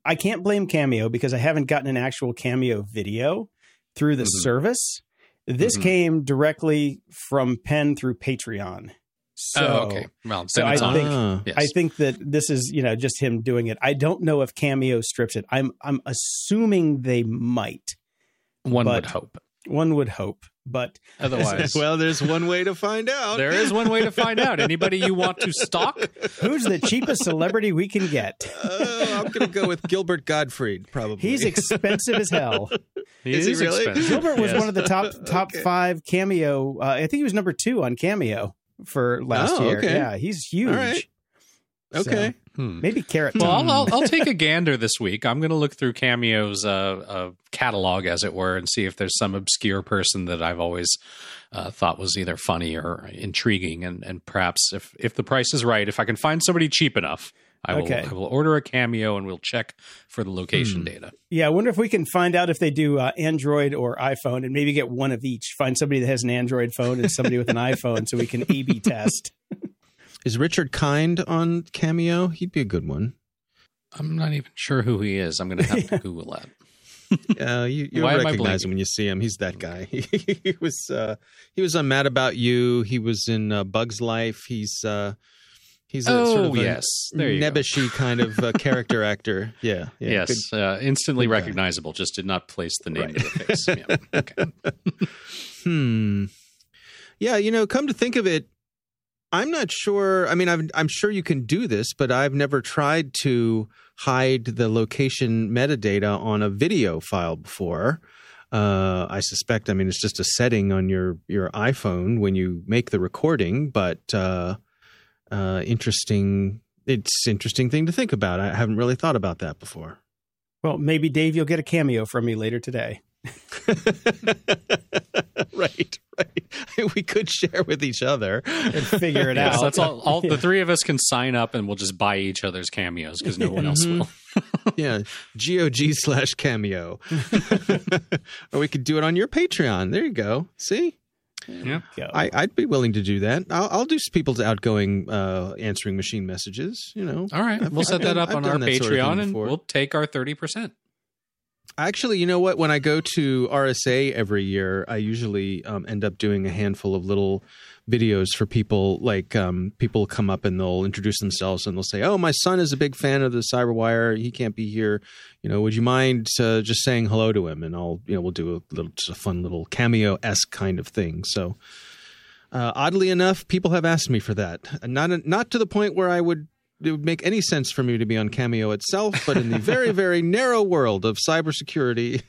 [SPEAKER 2] I can't blame Cameo because I haven't gotten an actual Cameo video through the
[SPEAKER 3] Mhm.
[SPEAKER 2] service. This
[SPEAKER 3] Mhm.
[SPEAKER 2] came directly from Penn through Patreon. So,
[SPEAKER 3] oh, okay. Well,
[SPEAKER 2] so I
[SPEAKER 3] on.
[SPEAKER 2] think-
[SPEAKER 7] Ah.
[SPEAKER 3] yes.
[SPEAKER 2] I think that this is, you know, just him doing it. I don't know if Cameo strips it. I'm I'm assuming they might.
[SPEAKER 3] one would hope.
[SPEAKER 2] One would hope, but
[SPEAKER 3] Otherwise,
[SPEAKER 7] well, there's one way to find out.
[SPEAKER 3] there is one way to find out. Anybody you want to stalk?
[SPEAKER 2] who's the cheapest celebrity we can get?
[SPEAKER 7] Oh, I'm going to go with Gilbert Gottfried, probably.
[SPEAKER 2] He's expensive as hell.
[SPEAKER 3] He
[SPEAKER 7] Is he really?
[SPEAKER 3] expensive.
[SPEAKER 2] Gilbert was
[SPEAKER 3] Yes.
[SPEAKER 2] one of the top top
[SPEAKER 7] Okay.
[SPEAKER 2] five cameo. Uh, I think he was number two on cameo for last
[SPEAKER 7] Oh,
[SPEAKER 2] year.
[SPEAKER 7] okay.
[SPEAKER 2] Yeah, he's huge.
[SPEAKER 7] All right. okay.
[SPEAKER 3] Hmm.
[SPEAKER 2] maybe carrot.
[SPEAKER 3] Well, I'll, I'll, I'll take a gander this week. I'm going to look through Cameo's uh, uh, catalog, as it were, and see if there's some obscure person that I've always uh, thought was either funny or intriguing. And, and perhaps if, if the price is right, if I can find somebody cheap enough, I will,
[SPEAKER 2] Okay.
[SPEAKER 3] I will order a Cameo and we'll check for the
[SPEAKER 7] Hmm.
[SPEAKER 3] location data.
[SPEAKER 2] yeah, I wonder if we can find out if they do uh, Android or iPhone, and maybe get one of each. Find somebody that has an Android phone and somebody with an iPhone, so we can A/B test.
[SPEAKER 7] Is Richard Kind on Cameo? He'd be a good one.
[SPEAKER 3] I'm not even sure who he is. I'm going to have to Google that.
[SPEAKER 7] Uh, you you
[SPEAKER 3] Why
[SPEAKER 7] recognize him when you see him. He's that guy. he was uh, he was on Mad About You. He was in uh, Bug's Life. He's uh, he's a sort
[SPEAKER 3] Oh,
[SPEAKER 7] of
[SPEAKER 3] yes. There you go.
[SPEAKER 7] nebbishy kind of uh, character actor. Yeah. yeah
[SPEAKER 3] yes, uh, instantly
[SPEAKER 7] guy.
[SPEAKER 3] recognizable. Just did not place the name
[SPEAKER 7] Right.
[SPEAKER 3] to the face. Yeah. Okay.
[SPEAKER 7] Hmm. Yeah, you know, come to think of it, I'm not sure. I mean, I've, I'm sure you can do this, but I've never tried to hide the location metadata on a video file before. Uh, I suspect. I mean, it's just a setting on your your iPhone when you make the recording, but uh, interesting. It's interesting thing to think about. I haven't really thought about that before.
[SPEAKER 2] Well, maybe Dave, you'll get a cameo from me later today.
[SPEAKER 7] right, right. We could share with each other
[SPEAKER 2] and figure it
[SPEAKER 3] Yes,
[SPEAKER 2] out.
[SPEAKER 3] that's all. all
[SPEAKER 2] Yeah.
[SPEAKER 3] The three of us can sign up, and we'll just buy each other's cameos because no one else
[SPEAKER 7] Mhm.
[SPEAKER 3] will.
[SPEAKER 7] yeah, GOG slash cameo. or we could do it on your Patreon. There you go. See?
[SPEAKER 3] Yeah.
[SPEAKER 7] I, I'd be willing to do that. I'll, I'll do people's outgoing uh, answering machine messages. You know,
[SPEAKER 3] All right.
[SPEAKER 7] I've-
[SPEAKER 3] We'll set
[SPEAKER 7] I've
[SPEAKER 3] that
[SPEAKER 7] done-
[SPEAKER 3] up
[SPEAKER 7] I've
[SPEAKER 3] on our
[SPEAKER 7] done that sort of
[SPEAKER 3] Patreon and we'll take our 30%.
[SPEAKER 7] Actually, you know what? When I go to RSA every year, I usually um, end up doing a handful of little videos for people. Like um, people come up and they'll introduce themselves and they'll say, "Oh, my son is a big fan of the CyberWire. He can't be here. You know, would you mind uh, just saying hello to him?" And I'll, you know, we'll do a little, just a fun little cameo esque kind of thing. So, uh, oddly enough, people have asked me for that. Not not to the point where I would it would make any sense for me to be on Cameo itself, but in the very, very narrow world of cybersecurity,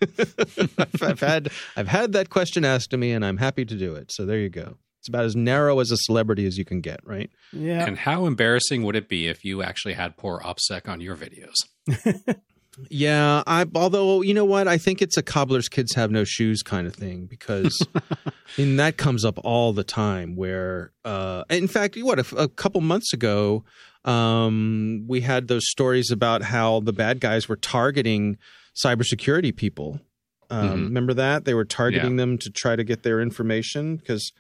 [SPEAKER 7] I've, I've had I've had that question asked to me, and I'm happy to do it. So there you go. It's about as narrow as a celebrity as you can get, right?
[SPEAKER 2] yeah.
[SPEAKER 3] And how embarrassing would it be if you actually had poor OPSEC on your videos?
[SPEAKER 7] Yeah, I although you know what, I think it's a cobbler's kids have no shoes kind of thing because and that comes up all the time where uh in fact, what a, a couple months ago um we had those stories about how the bad guys were targeting cybersecurity people. Um
[SPEAKER 3] Mhm.
[SPEAKER 7] remember that? They were targeting them to try to get their information because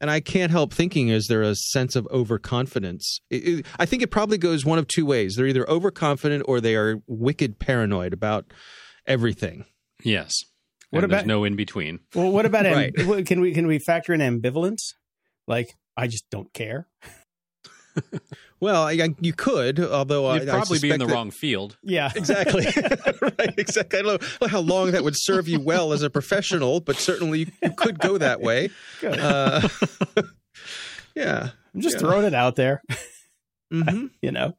[SPEAKER 7] and I can't help thinking, is there a sense of overconfidence? It- it- I think it probably goes one of two ways. They're either overconfident or they are wicked paranoid about everything.
[SPEAKER 3] Yes.
[SPEAKER 2] What
[SPEAKER 3] And there's
[SPEAKER 2] about-
[SPEAKER 3] no in between?
[SPEAKER 2] Well, what about
[SPEAKER 7] Right.
[SPEAKER 2] amb- can we can we factor in ambivalence? Like I just don't care.
[SPEAKER 7] Well, I, I- you could, although
[SPEAKER 3] You'd
[SPEAKER 7] I, I
[SPEAKER 3] probably be in the
[SPEAKER 7] that-
[SPEAKER 3] wrong field.
[SPEAKER 2] Yeah.
[SPEAKER 7] Exactly. right. Exactly. I don't know how long that would serve you well as a professional, but certainly you, you could go that way. Uh, yeah.
[SPEAKER 2] I'm just
[SPEAKER 7] yeah.
[SPEAKER 2] throwing it out there.
[SPEAKER 7] hmm
[SPEAKER 2] You know,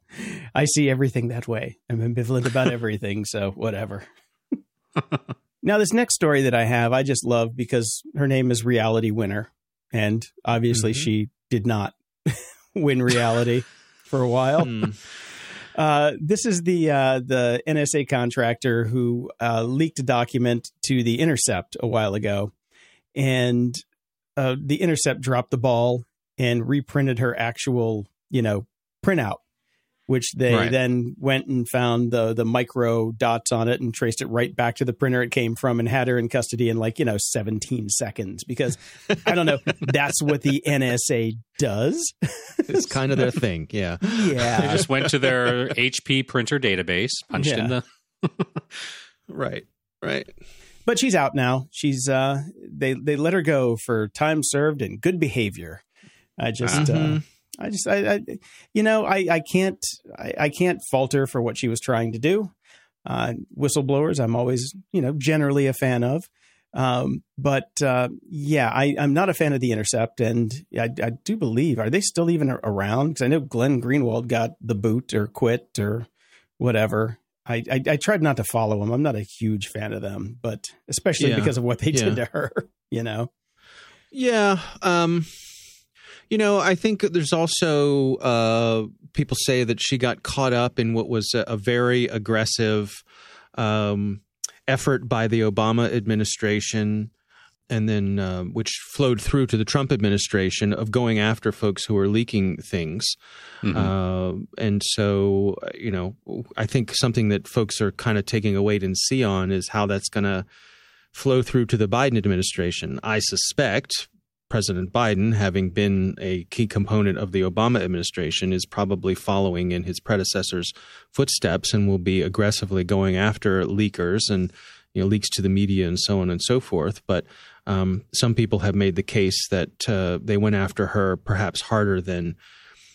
[SPEAKER 2] I see everything that way. I'm ambivalent about everything, so whatever. now, this next story that I have, I just love because her name is Reality Winner, and obviously
[SPEAKER 7] Mhm.
[SPEAKER 2] she did not win reality for a while.
[SPEAKER 7] Hmm.
[SPEAKER 2] Uh, this is the uh, the NSA contractor who uh, leaked a document to the Intercept a while ago, and uh, the Intercept dropped the ball and reprinted her actual, you know, printout, which they
[SPEAKER 3] Right.
[SPEAKER 2] then went and found the the micro dots on it and traced it right back to the printer it came from and had her in custody in like you know 17 seconds because I don't know that's what the NSA does.
[SPEAKER 7] It's kind of their thing. Yeah.
[SPEAKER 2] Yeah, they
[SPEAKER 3] just went to their HP printer database, punched in the.
[SPEAKER 7] Right. Right.
[SPEAKER 2] but she's out now. She's uh they they let her go for time served and good behavior. I just uh,
[SPEAKER 7] Mhm.
[SPEAKER 2] I just I, I you know I I can't I, I can't falter for what she was trying to do. Uh, whistleblowers, I'm always you know generally a fan of. Um, but uh, yeah, I, I'm not a fan of the Intercept, and I, I do believe are they still even around? Because I know Glenn Greenwald got the boot or quit or whatever. I, I, I tried not to follow them. I'm not a huge fan of them, but especially
[SPEAKER 7] Yeah.
[SPEAKER 2] because of what they
[SPEAKER 7] Yeah.
[SPEAKER 2] did to her. You know,
[SPEAKER 7] Yeah. Um, you know, I think there's also uh, people say that she got caught up in what was a, a very aggressive um, effort by the Obama administration. And then, uh, which flowed through to the Trump administration of going after folks who are leaking things.
[SPEAKER 3] Mhm.
[SPEAKER 7] Uh, and so, you know, I think something that folks are kind of taking a wait and see on is how that's going to flow through to the Biden administration. I suspect President Biden, having been a key component of the Obama administration, is probably following in his predecessor's footsteps and will be aggressively going after leakers and you know leaks to the media and so on and so forth. But um, some people have made the case that uh, they went after her perhaps harder than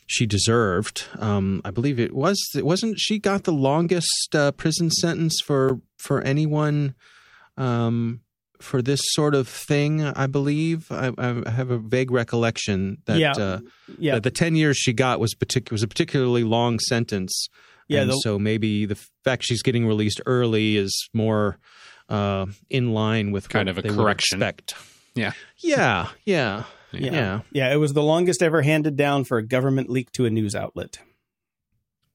[SPEAKER 7] she deserved. Um, I believe it was it wasn't she got the longest uh, prison sentence for for anyone um, for this sort of thing. I believe I, I have a vague recollection that
[SPEAKER 2] Yeah.
[SPEAKER 7] uh,
[SPEAKER 2] yeah,
[SPEAKER 7] that the ten years she got was partic- was a particularly long sentence.
[SPEAKER 2] Yeah,
[SPEAKER 7] and
[SPEAKER 2] the-
[SPEAKER 7] so maybe the fact she's getting released early is more uh, in line with
[SPEAKER 3] Kind
[SPEAKER 7] what
[SPEAKER 3] of a
[SPEAKER 7] they would
[SPEAKER 3] correction.
[SPEAKER 7] expect.
[SPEAKER 3] Yeah.
[SPEAKER 7] Yeah, yeah,
[SPEAKER 2] Yeah.
[SPEAKER 7] yeah.
[SPEAKER 2] yeah. It was the longest ever handed down for a government leak to a news outlet.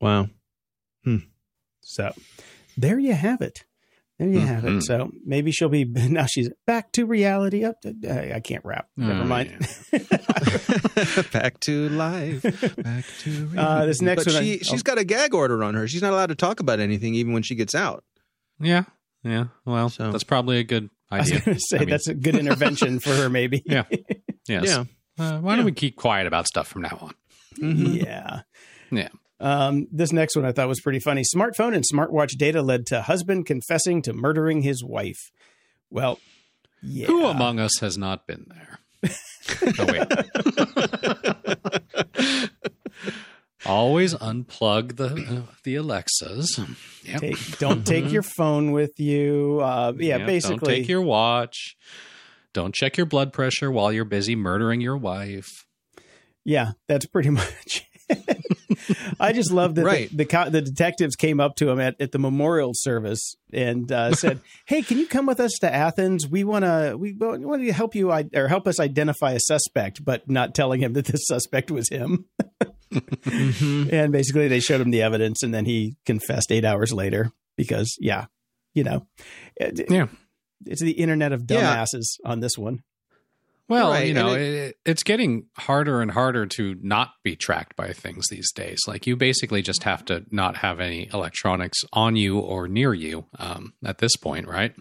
[SPEAKER 7] Wow.
[SPEAKER 2] So there you have it. There you have
[SPEAKER 3] Mhm.
[SPEAKER 2] it. So maybe she'll be now. She's back to reality. Up. To, I I can't rap. Never
[SPEAKER 3] Oh,
[SPEAKER 2] mind.
[SPEAKER 7] back to life. Back to
[SPEAKER 2] Uh, this next
[SPEAKER 7] but
[SPEAKER 2] one I-
[SPEAKER 7] She, she's got a gag order on her. She's not allowed to talk about anything, even when she gets out.
[SPEAKER 3] Yeah. Yeah. Well,
[SPEAKER 7] So-
[SPEAKER 3] that's probably a good
[SPEAKER 2] I was
[SPEAKER 3] idea.
[SPEAKER 2] say
[SPEAKER 3] I mean-
[SPEAKER 2] that's a good intervention for her. Maybe.
[SPEAKER 3] Yeah. Yes.
[SPEAKER 7] Yeah.
[SPEAKER 3] Uh, why don't we keep quiet about stuff from now on?
[SPEAKER 2] Yeah.
[SPEAKER 3] Yeah.
[SPEAKER 2] Um, this next one I thought was pretty funny. Smartphone and smartwatch data led to husband confessing to murdering his wife. Well, yeah.
[SPEAKER 3] Who among us has not been there? oh, wait. Always unplug the uh, the Alexas. Yep.
[SPEAKER 2] Take, don't take your phone with you. Uh, yeah,
[SPEAKER 3] Yep,
[SPEAKER 2] basically.
[SPEAKER 3] Don't take your watch. Don't check your blood pressure while you're busy murdering your wife.
[SPEAKER 2] Yeah, that's pretty much. I just love that
[SPEAKER 7] Right.
[SPEAKER 2] the, the the detectives came up to him at, at the memorial service and uh, said, "Hey, can you come with us to Athens? We want to we want to help you or help us identify a suspect, but not telling him that the suspect was him." And basically, they showed him the evidence, and then he confessed eight hours later because, yeah, you know, it-
[SPEAKER 3] Yeah.
[SPEAKER 2] it's the internet of
[SPEAKER 7] Yeah.
[SPEAKER 2] dumbasses on this one.
[SPEAKER 3] Well,
[SPEAKER 7] Right,
[SPEAKER 3] you know,
[SPEAKER 7] and
[SPEAKER 3] it, it's getting harder and harder to not be tracked by things these days. Like you basically just have to not have any electronics on you or near you um, at this point, right?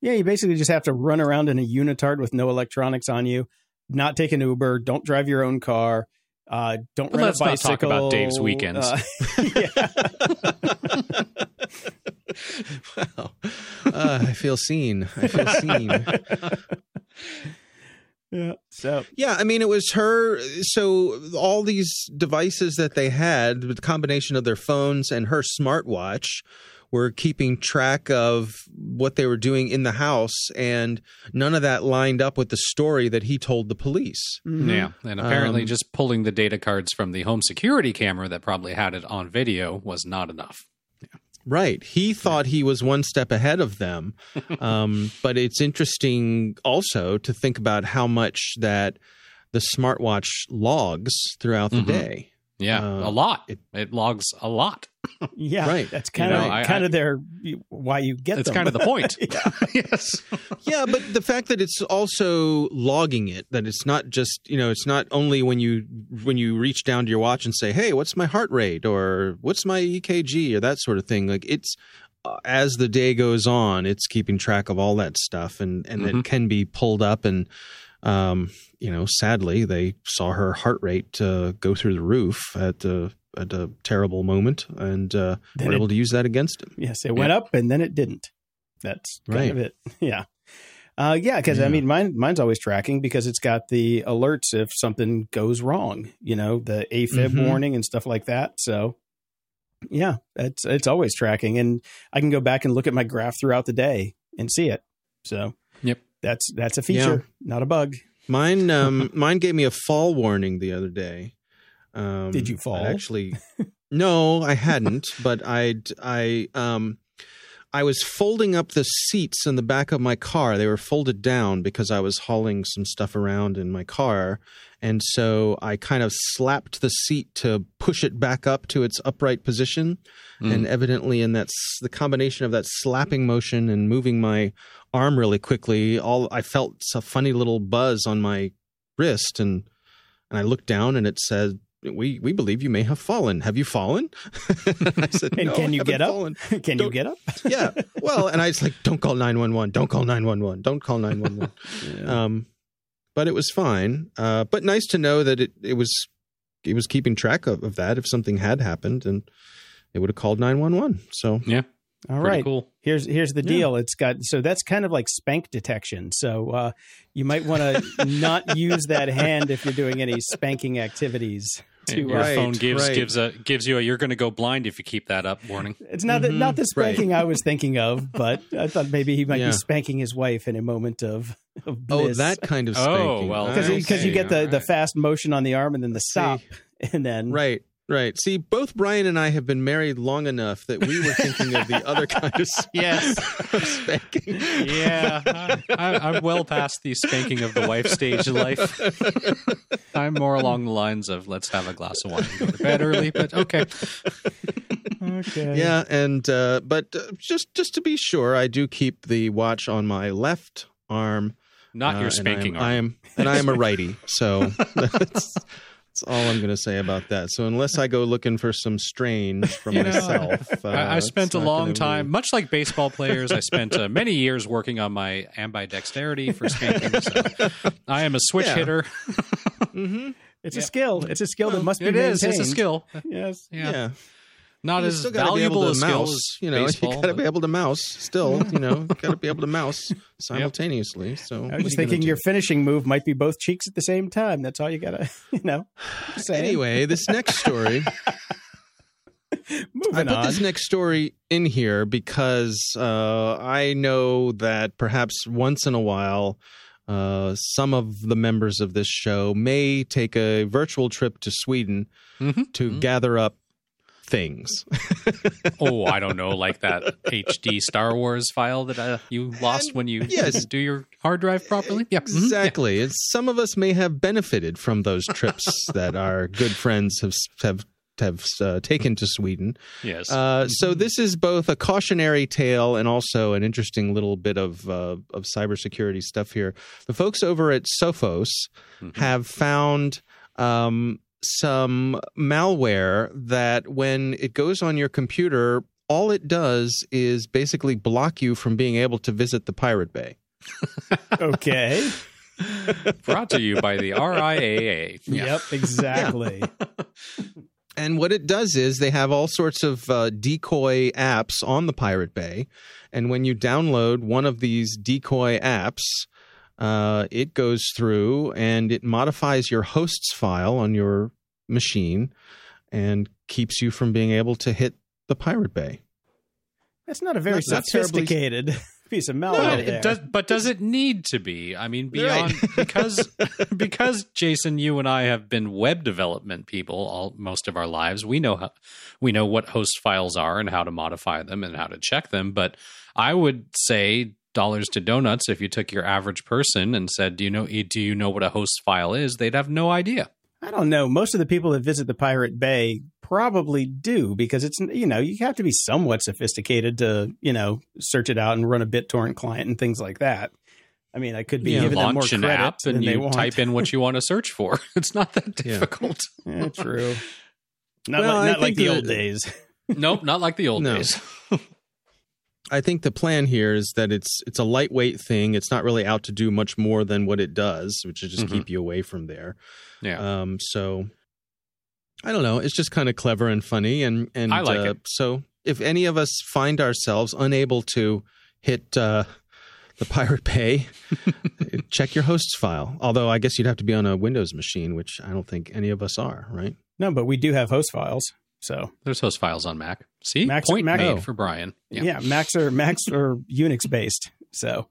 [SPEAKER 2] Yeah, you basically just have to run around in a unitard with no electronics on you, not take an Uber, don't drive your own car, uh, don't
[SPEAKER 3] But
[SPEAKER 2] rent
[SPEAKER 3] let's
[SPEAKER 2] a
[SPEAKER 3] not talk about Dave's weekends.
[SPEAKER 2] Uh, yeah.
[SPEAKER 7] wow. Uh, I feel seen. I feel seen.
[SPEAKER 2] yeah. So
[SPEAKER 7] Yeah, I mean, it was her. So all these devices that they had, the combination of their phones and her smartwatch, were keeping track of what they were doing in the house, and none of that lined up with the story that he told the police.
[SPEAKER 2] mhm.
[SPEAKER 3] Yeah. And apparently
[SPEAKER 7] Um,
[SPEAKER 3] just pulling the data cards from the home security camera that probably had it on video was not enough.
[SPEAKER 7] Right. He thought he was one step ahead of them. Um, but it's interesting also to think about how much that the smartwatch logs throughout the
[SPEAKER 3] Mhm.
[SPEAKER 7] day.
[SPEAKER 3] Yeah,
[SPEAKER 7] Uh,
[SPEAKER 3] a lot.
[SPEAKER 7] it-
[SPEAKER 3] It, logs a lot.
[SPEAKER 2] yeah,
[SPEAKER 7] Right.
[SPEAKER 2] That's kind of
[SPEAKER 3] know, I-
[SPEAKER 2] kind
[SPEAKER 3] I-
[SPEAKER 2] of their why you get
[SPEAKER 3] That's
[SPEAKER 2] them.
[SPEAKER 3] kind of the point.
[SPEAKER 2] Yeah.
[SPEAKER 3] yes.
[SPEAKER 7] yeah, but the fact that it's also logging it, that it's not just you know, it's not only when you when you reach down to your watch and say, "Hey, what's my heart rate?" or "What's my EKG?" or that sort of thing. Like it's uh, as the day goes on, it's keeping track of all that stuff, and and
[SPEAKER 3] Mhm.
[SPEAKER 7] it can be pulled up and. Um, you know, sadly, they saw her heart rate uh, go through the roof at a at a terrible moment, and uh,
[SPEAKER 2] Then
[SPEAKER 7] were
[SPEAKER 2] it-
[SPEAKER 7] able to use that against him.
[SPEAKER 2] Yes, it went up and then it didn't. That's kind
[SPEAKER 7] Right.
[SPEAKER 2] of it. Yeah. Uh, yeah, because I mean, mine mine's always tracking because it's got the alerts if something goes wrong. You know, the AFib
[SPEAKER 7] Mhm.
[SPEAKER 2] warning and stuff like that. So, yeah, it's it's always tracking, and I can go back and look at my graph throughout the day and see it. So,
[SPEAKER 3] Yep.
[SPEAKER 2] That's that's a feature, not a bug.
[SPEAKER 7] Mine, um, mine gave me a fall warning the other day. Um,
[SPEAKER 2] Did you fall?
[SPEAKER 7] I Actually, no, I hadn't. but I'd, I, um, I was folding up the seats in the back of my car. They were folded down because I was hauling some stuff around in my car, and so I kind of slapped the seat to push it back up to its upright position.
[SPEAKER 3] Mm.
[SPEAKER 7] And evidently, in that the combination of that slapping motion and moving my arm really quickly, all I felt a funny little buzz on my wrist, and and I looked down, and it said, "We we believe you may have fallen. Have you fallen?" I said,
[SPEAKER 2] And
[SPEAKER 7] "No,
[SPEAKER 2] can
[SPEAKER 7] I
[SPEAKER 2] you get up?
[SPEAKER 7] fallen."
[SPEAKER 2] can you
[SPEAKER 7] Don't-
[SPEAKER 2] get up?
[SPEAKER 7] yeah. Well, and I was like, "Don't call nine one one. Don't call nine one one. Don't call nine one one." But it was fine. Uh, but nice to know that it it was it was keeping track of, of that if something had happened, and it would have called nine one one. So
[SPEAKER 3] yeah,
[SPEAKER 2] All right.
[SPEAKER 3] cool.
[SPEAKER 2] Here's here's the
[SPEAKER 7] Yeah.
[SPEAKER 2] deal. It's got so that's kind of like spank detection. So uh, you might want to not use that hand if you're doing any spanking activities. To,
[SPEAKER 3] Your
[SPEAKER 7] Right,
[SPEAKER 3] phone gives
[SPEAKER 7] right.
[SPEAKER 3] gives a gives you a you're going to go blind if you keep that up warning.
[SPEAKER 2] it's not the,
[SPEAKER 7] Mhm,
[SPEAKER 2] not the
[SPEAKER 7] right.
[SPEAKER 2] spanking I was thinking of, but I thought maybe he might
[SPEAKER 7] Yeah.
[SPEAKER 2] be spanking his wife in a moment of, of
[SPEAKER 7] oh, that kind of
[SPEAKER 3] Oh,
[SPEAKER 7] spanking.
[SPEAKER 3] well,
[SPEAKER 2] because because you get the, the fast motion on the arm and then the stop and then
[SPEAKER 7] Right, right. See, both Brian and I have been married long enough that we were thinking of the other kind of
[SPEAKER 3] Yes.
[SPEAKER 7] spanking.
[SPEAKER 3] Yeah, I, I, I'm well past the spanking of the wife stage of life. I'm more along the lines of let's have a glass of wine and go to bed early, but okay.
[SPEAKER 2] okay
[SPEAKER 7] Yeah, and uh, but uh, just just to be sure, I do keep the watch on my left arm.
[SPEAKER 3] Not
[SPEAKER 7] uh,
[SPEAKER 3] your spanking
[SPEAKER 7] I am,
[SPEAKER 3] arm.
[SPEAKER 7] I am, and I am a righty, so that's, That's all I'm going to say about that. So unless I go looking for some strange for
[SPEAKER 3] You know,
[SPEAKER 7] myself, uh,
[SPEAKER 3] I, I spent a long time,
[SPEAKER 7] be-
[SPEAKER 3] much like baseball players. I spent uh, many years working on my ambidexterity for spanking. So I am a switch
[SPEAKER 7] Yeah.
[SPEAKER 3] hitter.
[SPEAKER 2] It's a skill. It's a skill that must be
[SPEAKER 3] It is.
[SPEAKER 2] maintained.
[SPEAKER 3] It's a skill.
[SPEAKER 2] Yes.
[SPEAKER 3] Yeah.
[SPEAKER 7] Yeah,
[SPEAKER 3] Not
[SPEAKER 7] You
[SPEAKER 3] as
[SPEAKER 7] still gotta be
[SPEAKER 3] valuable
[SPEAKER 7] able
[SPEAKER 3] a
[SPEAKER 7] to
[SPEAKER 3] skill
[SPEAKER 7] mouse.
[SPEAKER 3] as
[SPEAKER 7] You know,
[SPEAKER 3] baseball.
[SPEAKER 7] you got to be able to mouse. Still, you know, got to be able to mouse simultaneously. So
[SPEAKER 2] I was just thinking your finishing move might be both cheeks at the same time. That's all you gotta, you know. Say.
[SPEAKER 7] Anyway, this next story.
[SPEAKER 2] moving
[SPEAKER 7] I put
[SPEAKER 2] on.
[SPEAKER 7] this next story in here because uh, I know that perhaps once in a while, uh, some of the members of this show may take a virtual trip to Sweden
[SPEAKER 3] Mhm.
[SPEAKER 7] to gather up things.
[SPEAKER 3] oh, I don't know, like that HD Star Wars file that uh, you lost when you
[SPEAKER 7] yes.
[SPEAKER 3] didn't do your hard drive properly. Yeah.
[SPEAKER 7] Exactly. Some of us may have benefited from those trips that our good friends have have have uh, taken to Sweden.
[SPEAKER 3] Yes.
[SPEAKER 7] Uh, so this is both a cautionary tale and also an interesting little bit of uh, of cybersecurity stuff here. The folks over at Sophos have found um, some malware that, when it goes on your computer, all it does is basically block you from being able to visit the Pirate Bay.
[SPEAKER 2] okay.
[SPEAKER 3] Brought to you by the RIAA. Yeah.
[SPEAKER 2] Yep. Exactly.
[SPEAKER 7] And what it does is they have all sorts of uh, decoy apps on the Pirate Bay. And when you download one of these decoy apps, uh, it goes through and it modifies your host's file on your machine and keeps you from being able to hit the Pirate Bay.
[SPEAKER 2] That's not a very
[SPEAKER 7] Not- not terribly-
[SPEAKER 2] sophisticated piece of
[SPEAKER 3] No,
[SPEAKER 2] malware.
[SPEAKER 3] it does, but does it need to be? I mean,
[SPEAKER 7] Right.
[SPEAKER 3] beyond because because Jason, you and I have been web development people all most of our lives. We know how, we know what host files are and how to modify them and how to check them. But I would say dollars to donuts if you took your average person and said, "Do you know? Eh, do you know what a host file is?" They'd have no idea.
[SPEAKER 2] I don't know. Most of the people that visit the Pirate Bay probably do because it's you know you have to be somewhat sophisticated to you know search it out and run a BitTorrent client and things like that. I mean, I could be
[SPEAKER 3] You
[SPEAKER 2] giving them more
[SPEAKER 3] launch an
[SPEAKER 2] credit
[SPEAKER 3] app
[SPEAKER 2] than
[SPEAKER 3] and you
[SPEAKER 2] want.
[SPEAKER 3] type in what you want to search for. It's not that difficult.
[SPEAKER 2] Yeah, true. Not
[SPEAKER 7] Well,
[SPEAKER 2] like, not like the
[SPEAKER 7] the-
[SPEAKER 2] old days.
[SPEAKER 3] nope, not like the old
[SPEAKER 7] No.
[SPEAKER 3] days.
[SPEAKER 7] I think the plan here is that it's it's a lightweight thing. It's not really out to do much more than what it does, which is just
[SPEAKER 3] Mhm.
[SPEAKER 7] keep you away from there.
[SPEAKER 3] Yeah.
[SPEAKER 7] Um, so I don't know. It's just kind of clever and funny, and and
[SPEAKER 3] I like
[SPEAKER 7] uh,
[SPEAKER 3] it.
[SPEAKER 7] So if any of us find ourselves unable to hit uh, the Pirate Bay, check your hosts file. Although I guess you'd have to be on a Windows machine, which I don't think any of us are. Right?
[SPEAKER 2] No, but we do have host files. So
[SPEAKER 3] There's host files on Mac. See,
[SPEAKER 2] Macs-
[SPEAKER 3] point
[SPEAKER 2] Mac-
[SPEAKER 3] made
[SPEAKER 7] Oh.
[SPEAKER 3] for Brian.
[SPEAKER 2] yeah, Macs are Macs are Unix based. So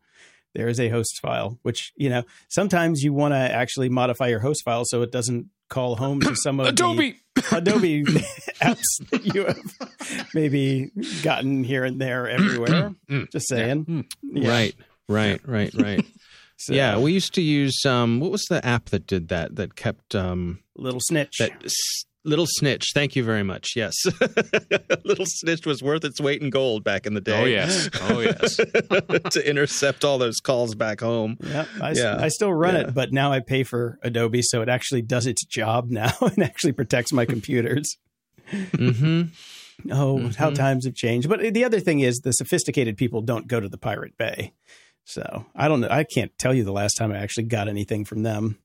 [SPEAKER 2] there is a host file, which you know sometimes you want to actually modify your host file so it doesn't call home to some of
[SPEAKER 3] Adobe.
[SPEAKER 2] Adobe apps that you have maybe gotten here and there everywhere.
[SPEAKER 3] Mm.
[SPEAKER 2] Just saying.
[SPEAKER 3] Mm.
[SPEAKER 2] Yeah.
[SPEAKER 7] Right. Right. Right. Right.
[SPEAKER 2] So,
[SPEAKER 7] Yeah, we used to use um, what was the app that did that? That kept um,
[SPEAKER 2] little snitch.
[SPEAKER 7] that little snitch. Thank you very much. Yes, little snitch was worth its weight in gold back in the day.
[SPEAKER 3] Oh yes. Oh yes.
[SPEAKER 7] to intercept all those calls back home.
[SPEAKER 2] Yeah, I, s-
[SPEAKER 7] Yeah.
[SPEAKER 2] I still run
[SPEAKER 7] Yeah.
[SPEAKER 2] it, but now I pay for Adobe, so it actually does its job now and actually protects my computers.
[SPEAKER 7] Mm-hmm.
[SPEAKER 2] Oh, how
[SPEAKER 7] Mhm.
[SPEAKER 2] times have changed. But the other thing is, the sophisticated people don't go to the Pirate Bay. So I don't know. I can't tell you the last time I actually got anything from them.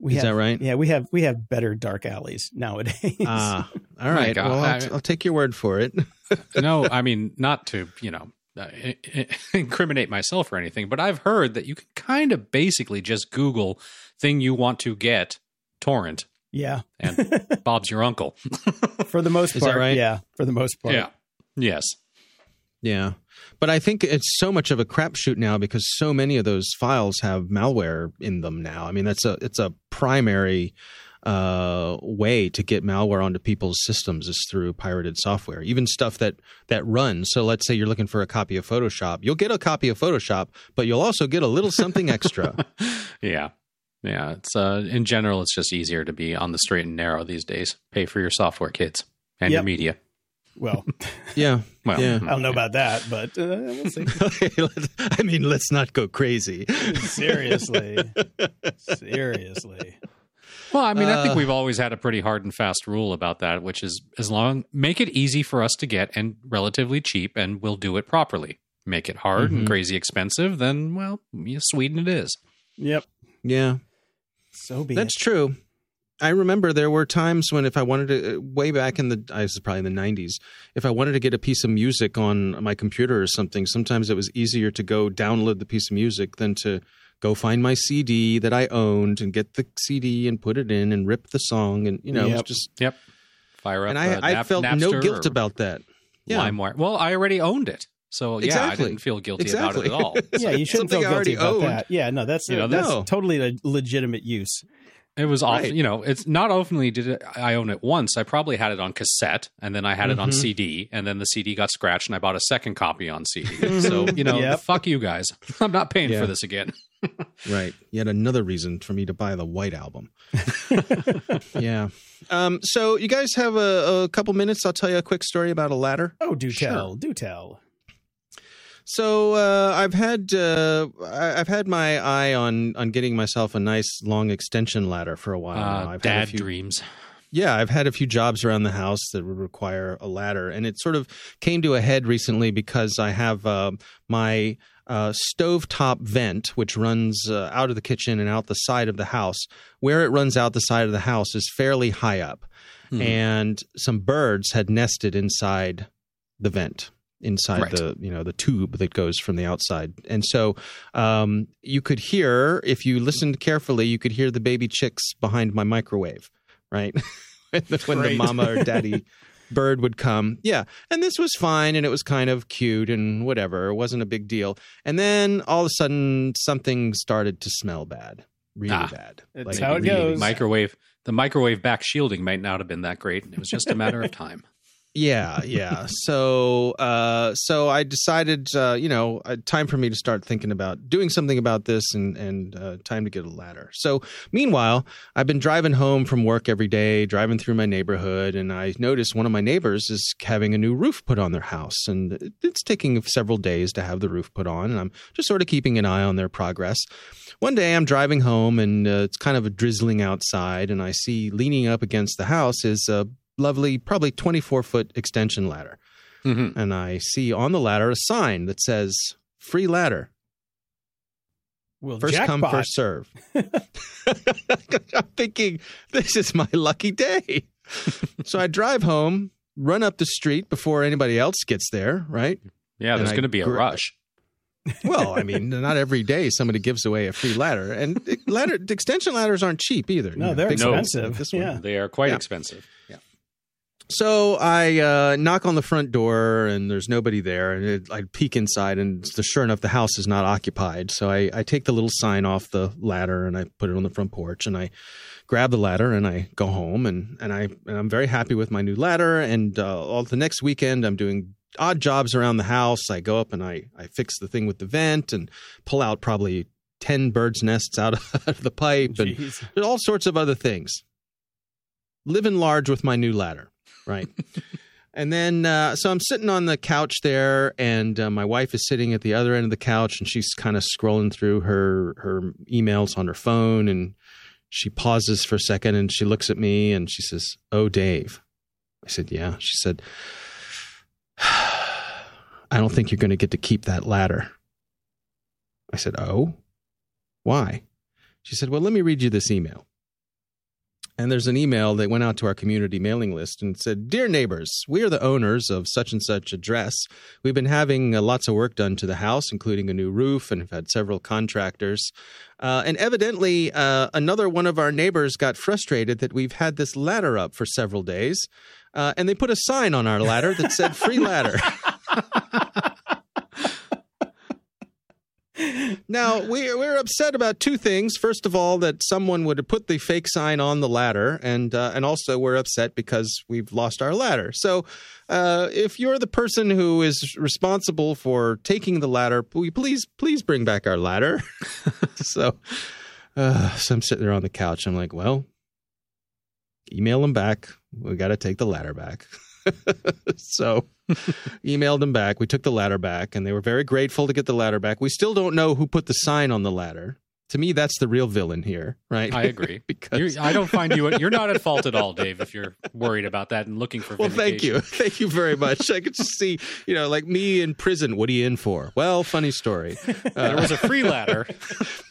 [SPEAKER 2] We
[SPEAKER 7] Is
[SPEAKER 2] have,
[SPEAKER 7] that right?
[SPEAKER 2] Yeah, we have we have better dark alleys nowadays.
[SPEAKER 7] Ah, all
[SPEAKER 3] My
[SPEAKER 7] well, I'll,
[SPEAKER 3] I-
[SPEAKER 7] t- I'll take your word for it.
[SPEAKER 3] no, I mean not to you know uh, i- i- incriminate myself or anything, but I've heard that you can kind of basically just Google thing you want to get torrent,
[SPEAKER 2] yeah,
[SPEAKER 3] and Bob's your uncle.
[SPEAKER 2] for the most
[SPEAKER 7] Is that
[SPEAKER 2] part.
[SPEAKER 7] right?
[SPEAKER 2] Yeah, for the most part.
[SPEAKER 3] yeah. Yes.
[SPEAKER 7] yeah, but I think it's so much of a crapshoot now because so many of those files have malware in them now. I mean, that's a it's a primary uh, way to get malware onto people's systems is through pirated software. Even stuff that that runs. So let's say you're looking for a copy of Photoshop, you'll get a copy of Photoshop, but you'll also get a little something extra.
[SPEAKER 3] Yeah. Yeah. It's uh in general it's just easier to be on the straight and narrow these days. Pay for your software kids and your media.
[SPEAKER 2] Well,
[SPEAKER 7] yeah.
[SPEAKER 3] Well,
[SPEAKER 7] Yeah.
[SPEAKER 2] I don't know about that, but uh, we'll see.
[SPEAKER 7] I mean, let's not go crazy.
[SPEAKER 2] Seriously, seriously.
[SPEAKER 3] Well, I mean, I think
[SPEAKER 7] Uh,
[SPEAKER 3] we've always had a pretty hard and fast rule about that, which is as long make it easy for us to get and relatively cheap, and we'll do it properly. Make it hard
[SPEAKER 7] Mhm.
[SPEAKER 3] and crazy expensive, then well, yeah, Sweden it is.
[SPEAKER 2] Yep.
[SPEAKER 7] Yeah,
[SPEAKER 2] So be
[SPEAKER 7] that's
[SPEAKER 2] it.
[SPEAKER 7] true. I remember there were times when if I wanted to, uh, way back in the, I was probably in the 90s, if I wanted to get a piece of music on my computer or something, sometimes it was easier to go download the piece of music than to go find my CD that I owned and get the CD and put it in and rip the song. And, you know, it was
[SPEAKER 2] Yep.
[SPEAKER 7] just,
[SPEAKER 3] Yep. Fire up.
[SPEAKER 7] and I,
[SPEAKER 3] uh,
[SPEAKER 7] I
[SPEAKER 3] Nap-
[SPEAKER 7] felt no guilt about that. Yeah.
[SPEAKER 3] LimeWire. Well, I already owned it, so yeah,
[SPEAKER 7] Exactly.
[SPEAKER 3] I didn't feel guilty
[SPEAKER 7] Exactly.
[SPEAKER 3] about it at all.
[SPEAKER 2] Yeah, you shouldn't
[SPEAKER 7] Something
[SPEAKER 2] feel guilty about
[SPEAKER 7] owned.
[SPEAKER 2] that. Yeah, no, that's
[SPEAKER 3] You know,
[SPEAKER 2] that's
[SPEAKER 7] no.
[SPEAKER 2] totally a legitimate use.
[SPEAKER 3] It was often,
[SPEAKER 7] Right.
[SPEAKER 3] you know, it's not oftenly did it, I own it once. I probably had it on cassette and then I had it on
[SPEAKER 7] Mhm.
[SPEAKER 3] CD and then the CD got scratched and I bought a second copy on CD. so, you know,
[SPEAKER 2] Yep.
[SPEAKER 3] fuck you guys. I'm not paying
[SPEAKER 7] Yeah.
[SPEAKER 3] for this again.
[SPEAKER 7] Right. Yet another reason for me to buy the White Album. yeah. Um, so you guys have a, a couple minutes. I'll tell you a quick story about a ladder.
[SPEAKER 2] Oh, do
[SPEAKER 7] Sure.
[SPEAKER 2] tell, do tell.
[SPEAKER 7] So uh, I've had uh, I've had my eye on on getting myself a nice long extension ladder for a while. now.
[SPEAKER 3] Uh,
[SPEAKER 7] I've had a
[SPEAKER 3] dad
[SPEAKER 7] few-
[SPEAKER 3] dreams.
[SPEAKER 7] Yeah, I've had a few jobs around the house that would require a ladder, and it sort of came to a head recently because I have uh, my uh, stovetop vent, which runs uh, out of the kitchen and out the side of the house. Where it runs out the side of the house is fairly high up,
[SPEAKER 3] Hmm.
[SPEAKER 7] and some birds had nested inside the vent inside
[SPEAKER 3] Right.
[SPEAKER 7] the you know the tube that goes from the outside and so um, you could hear if you listened carefully you could hear the baby chicks behind my microwave right when, the, when the mama or daddy bird would come yeah and this was fine and it was kind of cute and whatever it wasn't a big deal and then all of a sudden something started to smell bad really
[SPEAKER 3] Ah.
[SPEAKER 7] bad
[SPEAKER 2] That's how it
[SPEAKER 7] really
[SPEAKER 2] goes.
[SPEAKER 3] Microwave. The microwave back shielding might not have been that great. It was just a matter of time.
[SPEAKER 7] Yeah, yeah. So, uh, so I decided, uh, you know, uh, time for me to start thinking about doing something about this, and and uh, time to get a ladder. So, meanwhile, I've been driving home from work every day, driving through my neighborhood, and I noticed one of my neighbors is having a new roof put on their house, and it's taking several days to have the roof put on, and I'm just sort of keeping an eye on their progress. One day, I'm driving home, and uh, it's kind of a drizzling outside, and I see leaning up against the house is a lovely, probably 24 foot extension ladder.
[SPEAKER 3] Mhm.
[SPEAKER 7] And I see on the ladder a sign that says free ladder.
[SPEAKER 2] Well,
[SPEAKER 7] First come, first serve. I'm thinking, this is my lucky day. so I drive home, run up the street before anybody else gets there, right?
[SPEAKER 3] Yeah,
[SPEAKER 7] And
[SPEAKER 3] there's going to be a
[SPEAKER 7] gr-
[SPEAKER 3] rush.
[SPEAKER 7] Well, I mean, not every day somebody gives away a free ladder. And ladder extension ladders aren't cheap either.
[SPEAKER 2] No,
[SPEAKER 7] You know,
[SPEAKER 2] they're
[SPEAKER 7] big
[SPEAKER 3] No.
[SPEAKER 2] expensive.
[SPEAKER 7] this one.
[SPEAKER 2] yeah.
[SPEAKER 3] They are quite
[SPEAKER 7] Yeah.
[SPEAKER 3] expensive. Yeah.
[SPEAKER 7] So I uh, knock on the front door and there's nobody there. And it, I peek inside and the, sure enough, the house is not occupied. So I, I take the little sign off the ladder and I put it on the front porch and I grab the ladder and I go home and, and, I, and I'm very happy with my new ladder. And uh, all the next weekend, I'm doing odd jobs around the house. I go up and I, I fix the thing with the vent and pull out probably 10 bird's nests out of the pipe and
[SPEAKER 2] Jeez.
[SPEAKER 7] there's all sorts of other things. Living large with my new ladder, right? and then, uh, so I'm sitting on the couch there, and uh, my wife is sitting at the other end of the couch, and she's kind of scrolling through her her emails on her phone, and she pauses for a second, and she looks at me, and she says, "Oh, Dave." I said, "Yeah." She said, "I don't think you're going to get to keep that ladder." I said, "Oh, why?" She said, Well, let me read you this email. And there's an email that went out to our community mailing list and said, Dear neighbors, we are the owners of such and such address. We've been having uh, lots of work done to the house, including a new roof, and have had several contractors. Uh, and evidently, uh, another one of our neighbors got frustrated that we've had this ladder up for several days. Uh, and they put a sign on our ladder that said free ladder. Now we're we're upset about two things. First of all, that someone would have put the fake sign on the ladder, and uh, and also we're upset because we've lost our ladder. So, uh, if you're the person who is responsible for taking the ladder, please please bring back our ladder? so, uh, so I'm sitting there on the couch. I'm like, well, email them back. We got to take the ladder back. so emailed them back. We took the ladder back, and they were very grateful to get the ladder back. We still don't know who put the sign on the ladder. To me, that's the real villain here, right?
[SPEAKER 3] I agree.
[SPEAKER 7] because
[SPEAKER 3] You're, I don't find you. You're not at fault at all, Dave. If you're worried about that and looking for.
[SPEAKER 7] well, thank you, thank you very much. I could just see, you know, like me in prison. What are you in for? Well, funny story.
[SPEAKER 3] There was a free ladder.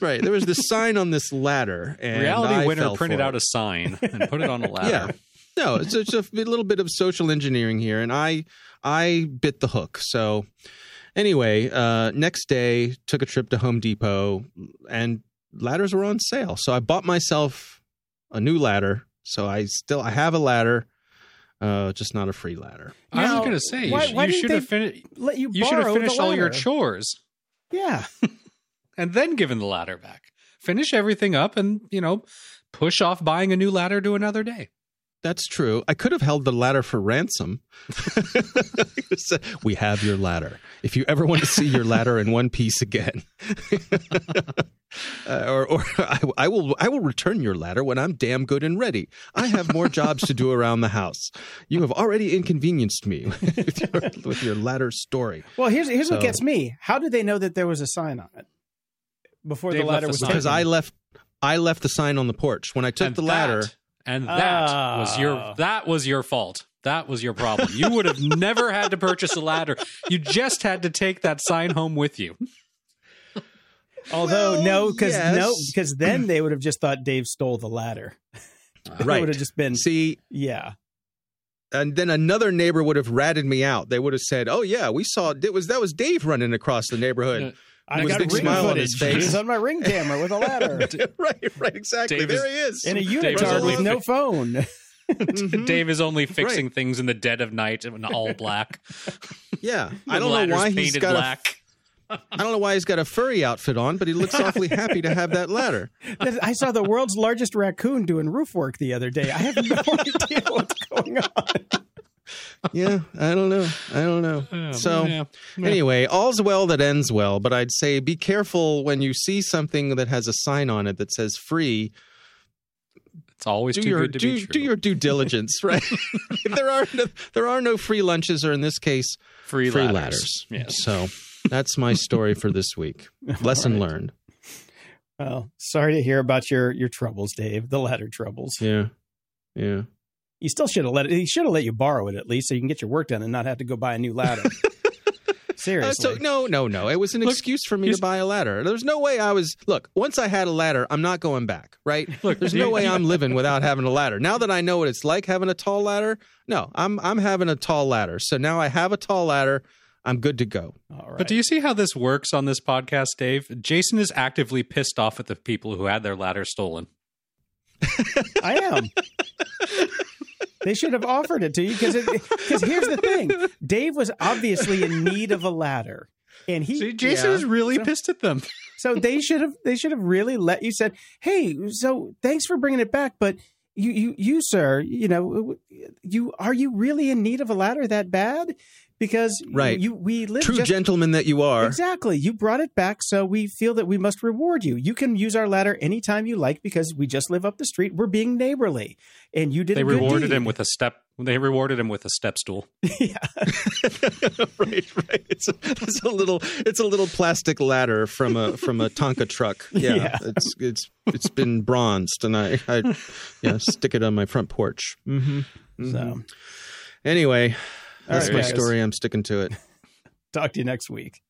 [SPEAKER 7] Right, there was this sign on this ladder, and
[SPEAKER 3] Reality
[SPEAKER 7] I
[SPEAKER 3] winner printed out
[SPEAKER 7] it.
[SPEAKER 3] a sign and put it on a ladder.
[SPEAKER 7] Yeah. No, it's just a little bit of social engineering here, and I I bit the hook. So anyway, uh, next day took a trip to Home Depot, and ladders were on sale. So I bought myself a new ladder. So I still I have a ladder, uh, just not a free ladder.
[SPEAKER 3] I was going to say
[SPEAKER 2] why-
[SPEAKER 3] you,
[SPEAKER 2] why
[SPEAKER 3] you should have finished.
[SPEAKER 2] Let you,
[SPEAKER 3] You should have finished all your chores
[SPEAKER 2] Yeah.
[SPEAKER 3] and then given the ladder back. Finish everything up and you know push off buying a new ladder to another day.
[SPEAKER 7] That's true. I could have held the ladder for ransom. we have your ladder. If you ever want to see your ladder in one piece again, uh, or, or I, I will, I will return your ladder when I'm damn good and ready. I have more jobs to do around the house. You have already inconvenienced me with your, with your ladder story
[SPEAKER 2] Well, here's here's what gets me. How did they know that there was a sign on it before
[SPEAKER 3] Dave
[SPEAKER 2] the ladder was
[SPEAKER 7] because I left, I left the sign on the porch when I took
[SPEAKER 3] and
[SPEAKER 7] the ladder.
[SPEAKER 3] that- and that was your
[SPEAKER 2] Ah.
[SPEAKER 3] that was your fault. That was your problem. You would have never had to purchase a ladder. You just had to take that sign home with you.
[SPEAKER 2] Although
[SPEAKER 7] Well,
[SPEAKER 2] no, because
[SPEAKER 7] yes.
[SPEAKER 2] no, because then they would have just thought Dave stole the ladder. It
[SPEAKER 7] Right.
[SPEAKER 2] would have just been
[SPEAKER 7] See,
[SPEAKER 2] yeah.
[SPEAKER 7] and then another neighbor would have ratted me out. They would have said, "Oh yeah, we saw it was that was Dave running across the neighborhood."
[SPEAKER 2] I
[SPEAKER 7] With a
[SPEAKER 2] got
[SPEAKER 7] big
[SPEAKER 2] ring
[SPEAKER 7] smile on
[SPEAKER 2] footage.
[SPEAKER 7] his face.
[SPEAKER 2] He's on my ring camera with a ladder
[SPEAKER 7] right, right, exactly.
[SPEAKER 3] Dave
[SPEAKER 7] there
[SPEAKER 3] is-
[SPEAKER 7] he is.
[SPEAKER 2] in a
[SPEAKER 3] Dave
[SPEAKER 2] unitard with no phone.
[SPEAKER 7] Mhm.
[SPEAKER 3] Dave is only fixing
[SPEAKER 7] Right.
[SPEAKER 3] things in the dead of night in all black.
[SPEAKER 7] yeah, I don't know why he's
[SPEAKER 3] painted
[SPEAKER 7] got
[SPEAKER 3] black.
[SPEAKER 7] a. I don't know why he's got a furry outfit on, but he looks awfully happy to have that ladder.
[SPEAKER 2] I saw the world's largest raccoon doing roof work the other day. I have no idea what's going on.
[SPEAKER 7] Yeah, I don't know. I don't know. so
[SPEAKER 3] yeah.
[SPEAKER 7] anyway, all's well that ends well. But I'd say be careful when you see something that has a sign on it that says free.
[SPEAKER 3] It's always
[SPEAKER 7] do
[SPEAKER 3] too
[SPEAKER 7] your
[SPEAKER 3] good to
[SPEAKER 7] do,
[SPEAKER 3] be true.
[SPEAKER 7] do your due diligence, right? there are no, there are no free lunches, or in this case,
[SPEAKER 3] free,
[SPEAKER 7] free
[SPEAKER 3] ladders.
[SPEAKER 7] ladders.
[SPEAKER 3] Yes.
[SPEAKER 7] So that's my story for this week. Lesson learned.
[SPEAKER 2] Well, sorry to hear about your your troubles, Dave. The ladder troubles.
[SPEAKER 7] Yeah, yeah.
[SPEAKER 2] You still should have let it. He should have let you borrow it at least, so you can get your work done and not have to go buy a new ladder.
[SPEAKER 7] Uh,
[SPEAKER 2] Seriously.
[SPEAKER 7] so no, no, no. It was an
[SPEAKER 3] Look,
[SPEAKER 7] excuse for me to buy a ladder. There's no way I was. Look, once I had a ladder, I'm not going back. Right?
[SPEAKER 3] Look,
[SPEAKER 7] There's no way I'm living without having a ladder. Now that I know what it's like having a tall ladder, no, I'm I'm having a tall ladder. So now I have a tall ladder. I'm good to go.
[SPEAKER 2] All right.
[SPEAKER 3] But do you see how this works on this podcast, Dave? Jason is actively pissed off at the people who had their ladder stolen.
[SPEAKER 2] I am. they should have offered it to you because because here's the thing: Dave was obviously in need of a ladder, and he
[SPEAKER 3] See, Jason
[SPEAKER 7] Yeah.
[SPEAKER 3] is really
[SPEAKER 2] So-
[SPEAKER 3] pissed at them.
[SPEAKER 2] so they should have they should have really let you said, "Hey, so thanks for bringing it back, but you you you sir, you know, you are you really in need of a ladder that bad? Because
[SPEAKER 7] Right.
[SPEAKER 2] you we live
[SPEAKER 7] True
[SPEAKER 2] just
[SPEAKER 7] gentleman that you are.
[SPEAKER 2] Exactly. You brought it back, so we feel that we must reward you. You can use our ladder anytime you like because we just live up the street. We're being neighborly, and you did.
[SPEAKER 3] They
[SPEAKER 2] a good
[SPEAKER 3] rewarded
[SPEAKER 2] deed.
[SPEAKER 3] him with a step. They rewarded him with a step stool.
[SPEAKER 2] yeah.
[SPEAKER 7] right, right. It's a, it's a little it's a little plastic ladder from a from a Tonka truck. Yeah,
[SPEAKER 2] Yeah.
[SPEAKER 7] it's it's it's been bronzed, and I I yeah stick it on my front porch. Mm-hmm.
[SPEAKER 2] So
[SPEAKER 7] Anyway, that's
[SPEAKER 2] right,
[SPEAKER 7] my
[SPEAKER 2] guys.
[SPEAKER 7] story. I'm sticking to it.
[SPEAKER 2] talk to you next week.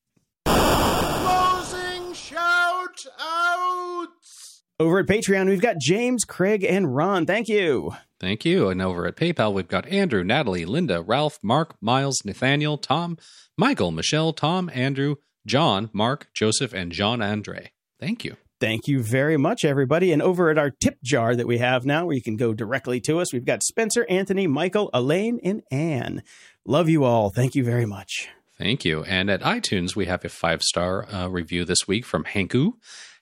[SPEAKER 1] Closing shout outs.
[SPEAKER 2] Over at Patreon, we've got James, Craig, and Ron. Thank you.
[SPEAKER 3] Thank you. And over at PayPal, we've got Andrew, Natalie, Linda, Ralph, Mark, Miles, Nathaniel, Tom, Michael, Michelle, Tom, Andrew, John, Mark, Joseph, and John Andre. Thank you.
[SPEAKER 2] Thank you very much, everybody. And over at our tip jar that we have now, where you can go directly to us, we've got Spencer, Anthony, Michael, Elaine, and Anne. Love you all. Thank you very much.
[SPEAKER 3] Thank you. And at iTunes, we have a five star uh, review this week from Hanku.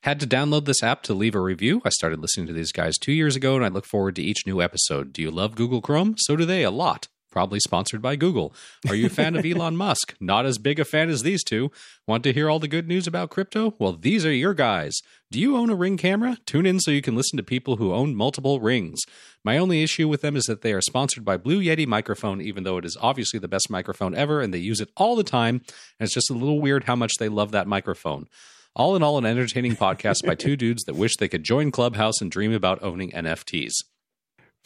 [SPEAKER 3] Had to download this app to leave a review. I started listening to these guys two years ago, and I look forward to each new episode. Do you love Google Chrome? So do they a lot. Probably sponsored by Google. Are you a fan of Elon Musk? Not as big a fan as these two. Want to hear all the good news about crypto? Well, these are your guys. Do you own a ring camera? Tune in so you can listen to people who own multiple rings. My only issue with them is that they are sponsored by Blue Yeti microphone, even though it is obviously the best microphone ever and they use it all the time. And it's just a little weird how much they love that microphone. All in all, an entertaining podcast by two dudes that wish they could join Clubhouse and dream about owning NFTs.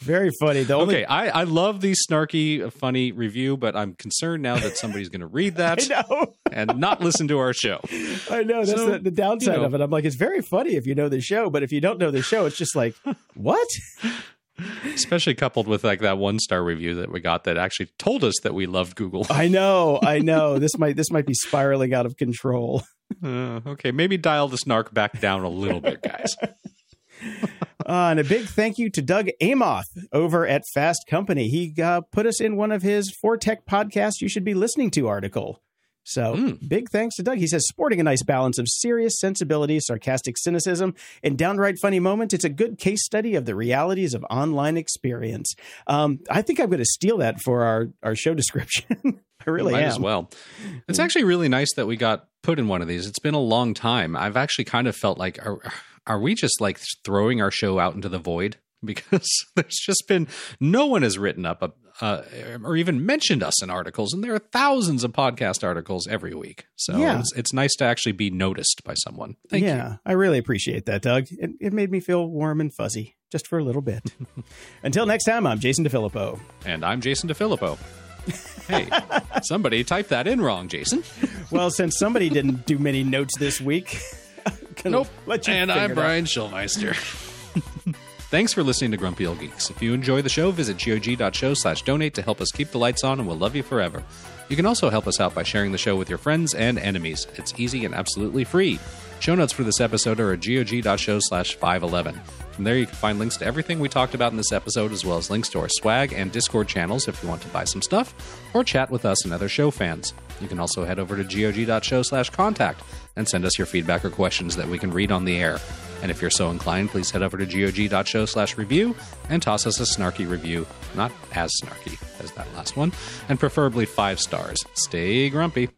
[SPEAKER 2] Very funny. The only
[SPEAKER 3] Okay, I, I love the snarky, uh, funny review, but I'm concerned now that somebody's going to read that and not listen to our show.
[SPEAKER 2] I know that's
[SPEAKER 3] So,
[SPEAKER 2] the, the downside
[SPEAKER 3] you know.
[SPEAKER 2] of it. I'm like, it's very funny if you know the show, but if you don't know the show, it's just like, what?
[SPEAKER 3] Especially coupled with like that one star review that we got that actually told us that we loved Google.
[SPEAKER 2] I know, I know. This might this might be spiraling out of control.
[SPEAKER 3] Uh, okay, maybe dial the snark back down a little bit, guys.
[SPEAKER 2] Uh, and a big thank you to Doug Aamoth over at Fast Company. He uh, put us in one of his four tech podcasts you should be listening to article. So
[SPEAKER 3] Mm.
[SPEAKER 2] big thanks to Doug. He says, sporting a nice balance of serious sensibility, sarcastic cynicism, and downright funny moments, it's a good case study of the realities of online experience. Um, I think I'm going to steal that for our, our show description. I really
[SPEAKER 3] Might
[SPEAKER 2] am.
[SPEAKER 3] as well. It's actually really nice that we got put in one of these. It's been a long time. I've actually kind of felt like, are, are we just like throwing our show out into the void? Because there's just been no one has written up a, uh, or even mentioned us in articles, and there are thousands of podcast articles every week. So
[SPEAKER 2] Yeah.
[SPEAKER 3] it's, it's nice to actually be noticed by someone. Thank you.
[SPEAKER 2] yeah, I really appreciate that, Doug. It, it made me feel warm and fuzzy just for a little bit. Until next time, I'm Jason DeFilippo.
[SPEAKER 3] And I'm Jason DeFilippo. Hey, somebody typed that in wrong, Jason.
[SPEAKER 2] Well, since somebody didn't do many notes this week, gonna
[SPEAKER 3] Nope.
[SPEAKER 2] Let you
[SPEAKER 3] and I'm. Brian Schulmeister. Thanks for listening to Grumpy Old Geeks. If you enjoy the show, visit gog.show slash donate to help us keep the lights on, and we'll love you forever. You can also help us out by sharing the show with your friends and enemies. It's easy and absolutely free. Show notes for this episode are at gog.show slash 511. From there, you can find links to everything we talked about in this episode, as well as links to our swag and Discord channels if you want to buy some stuff, or chat with us and other show fans. You can also head over to gog.show slash contact and send us your feedback or questions that we can read on the air. And if you're so inclined, please head over to gog.show slash review and toss us a snarky review. Not as snarky as that last one, and preferably five stars. Stay grumpy.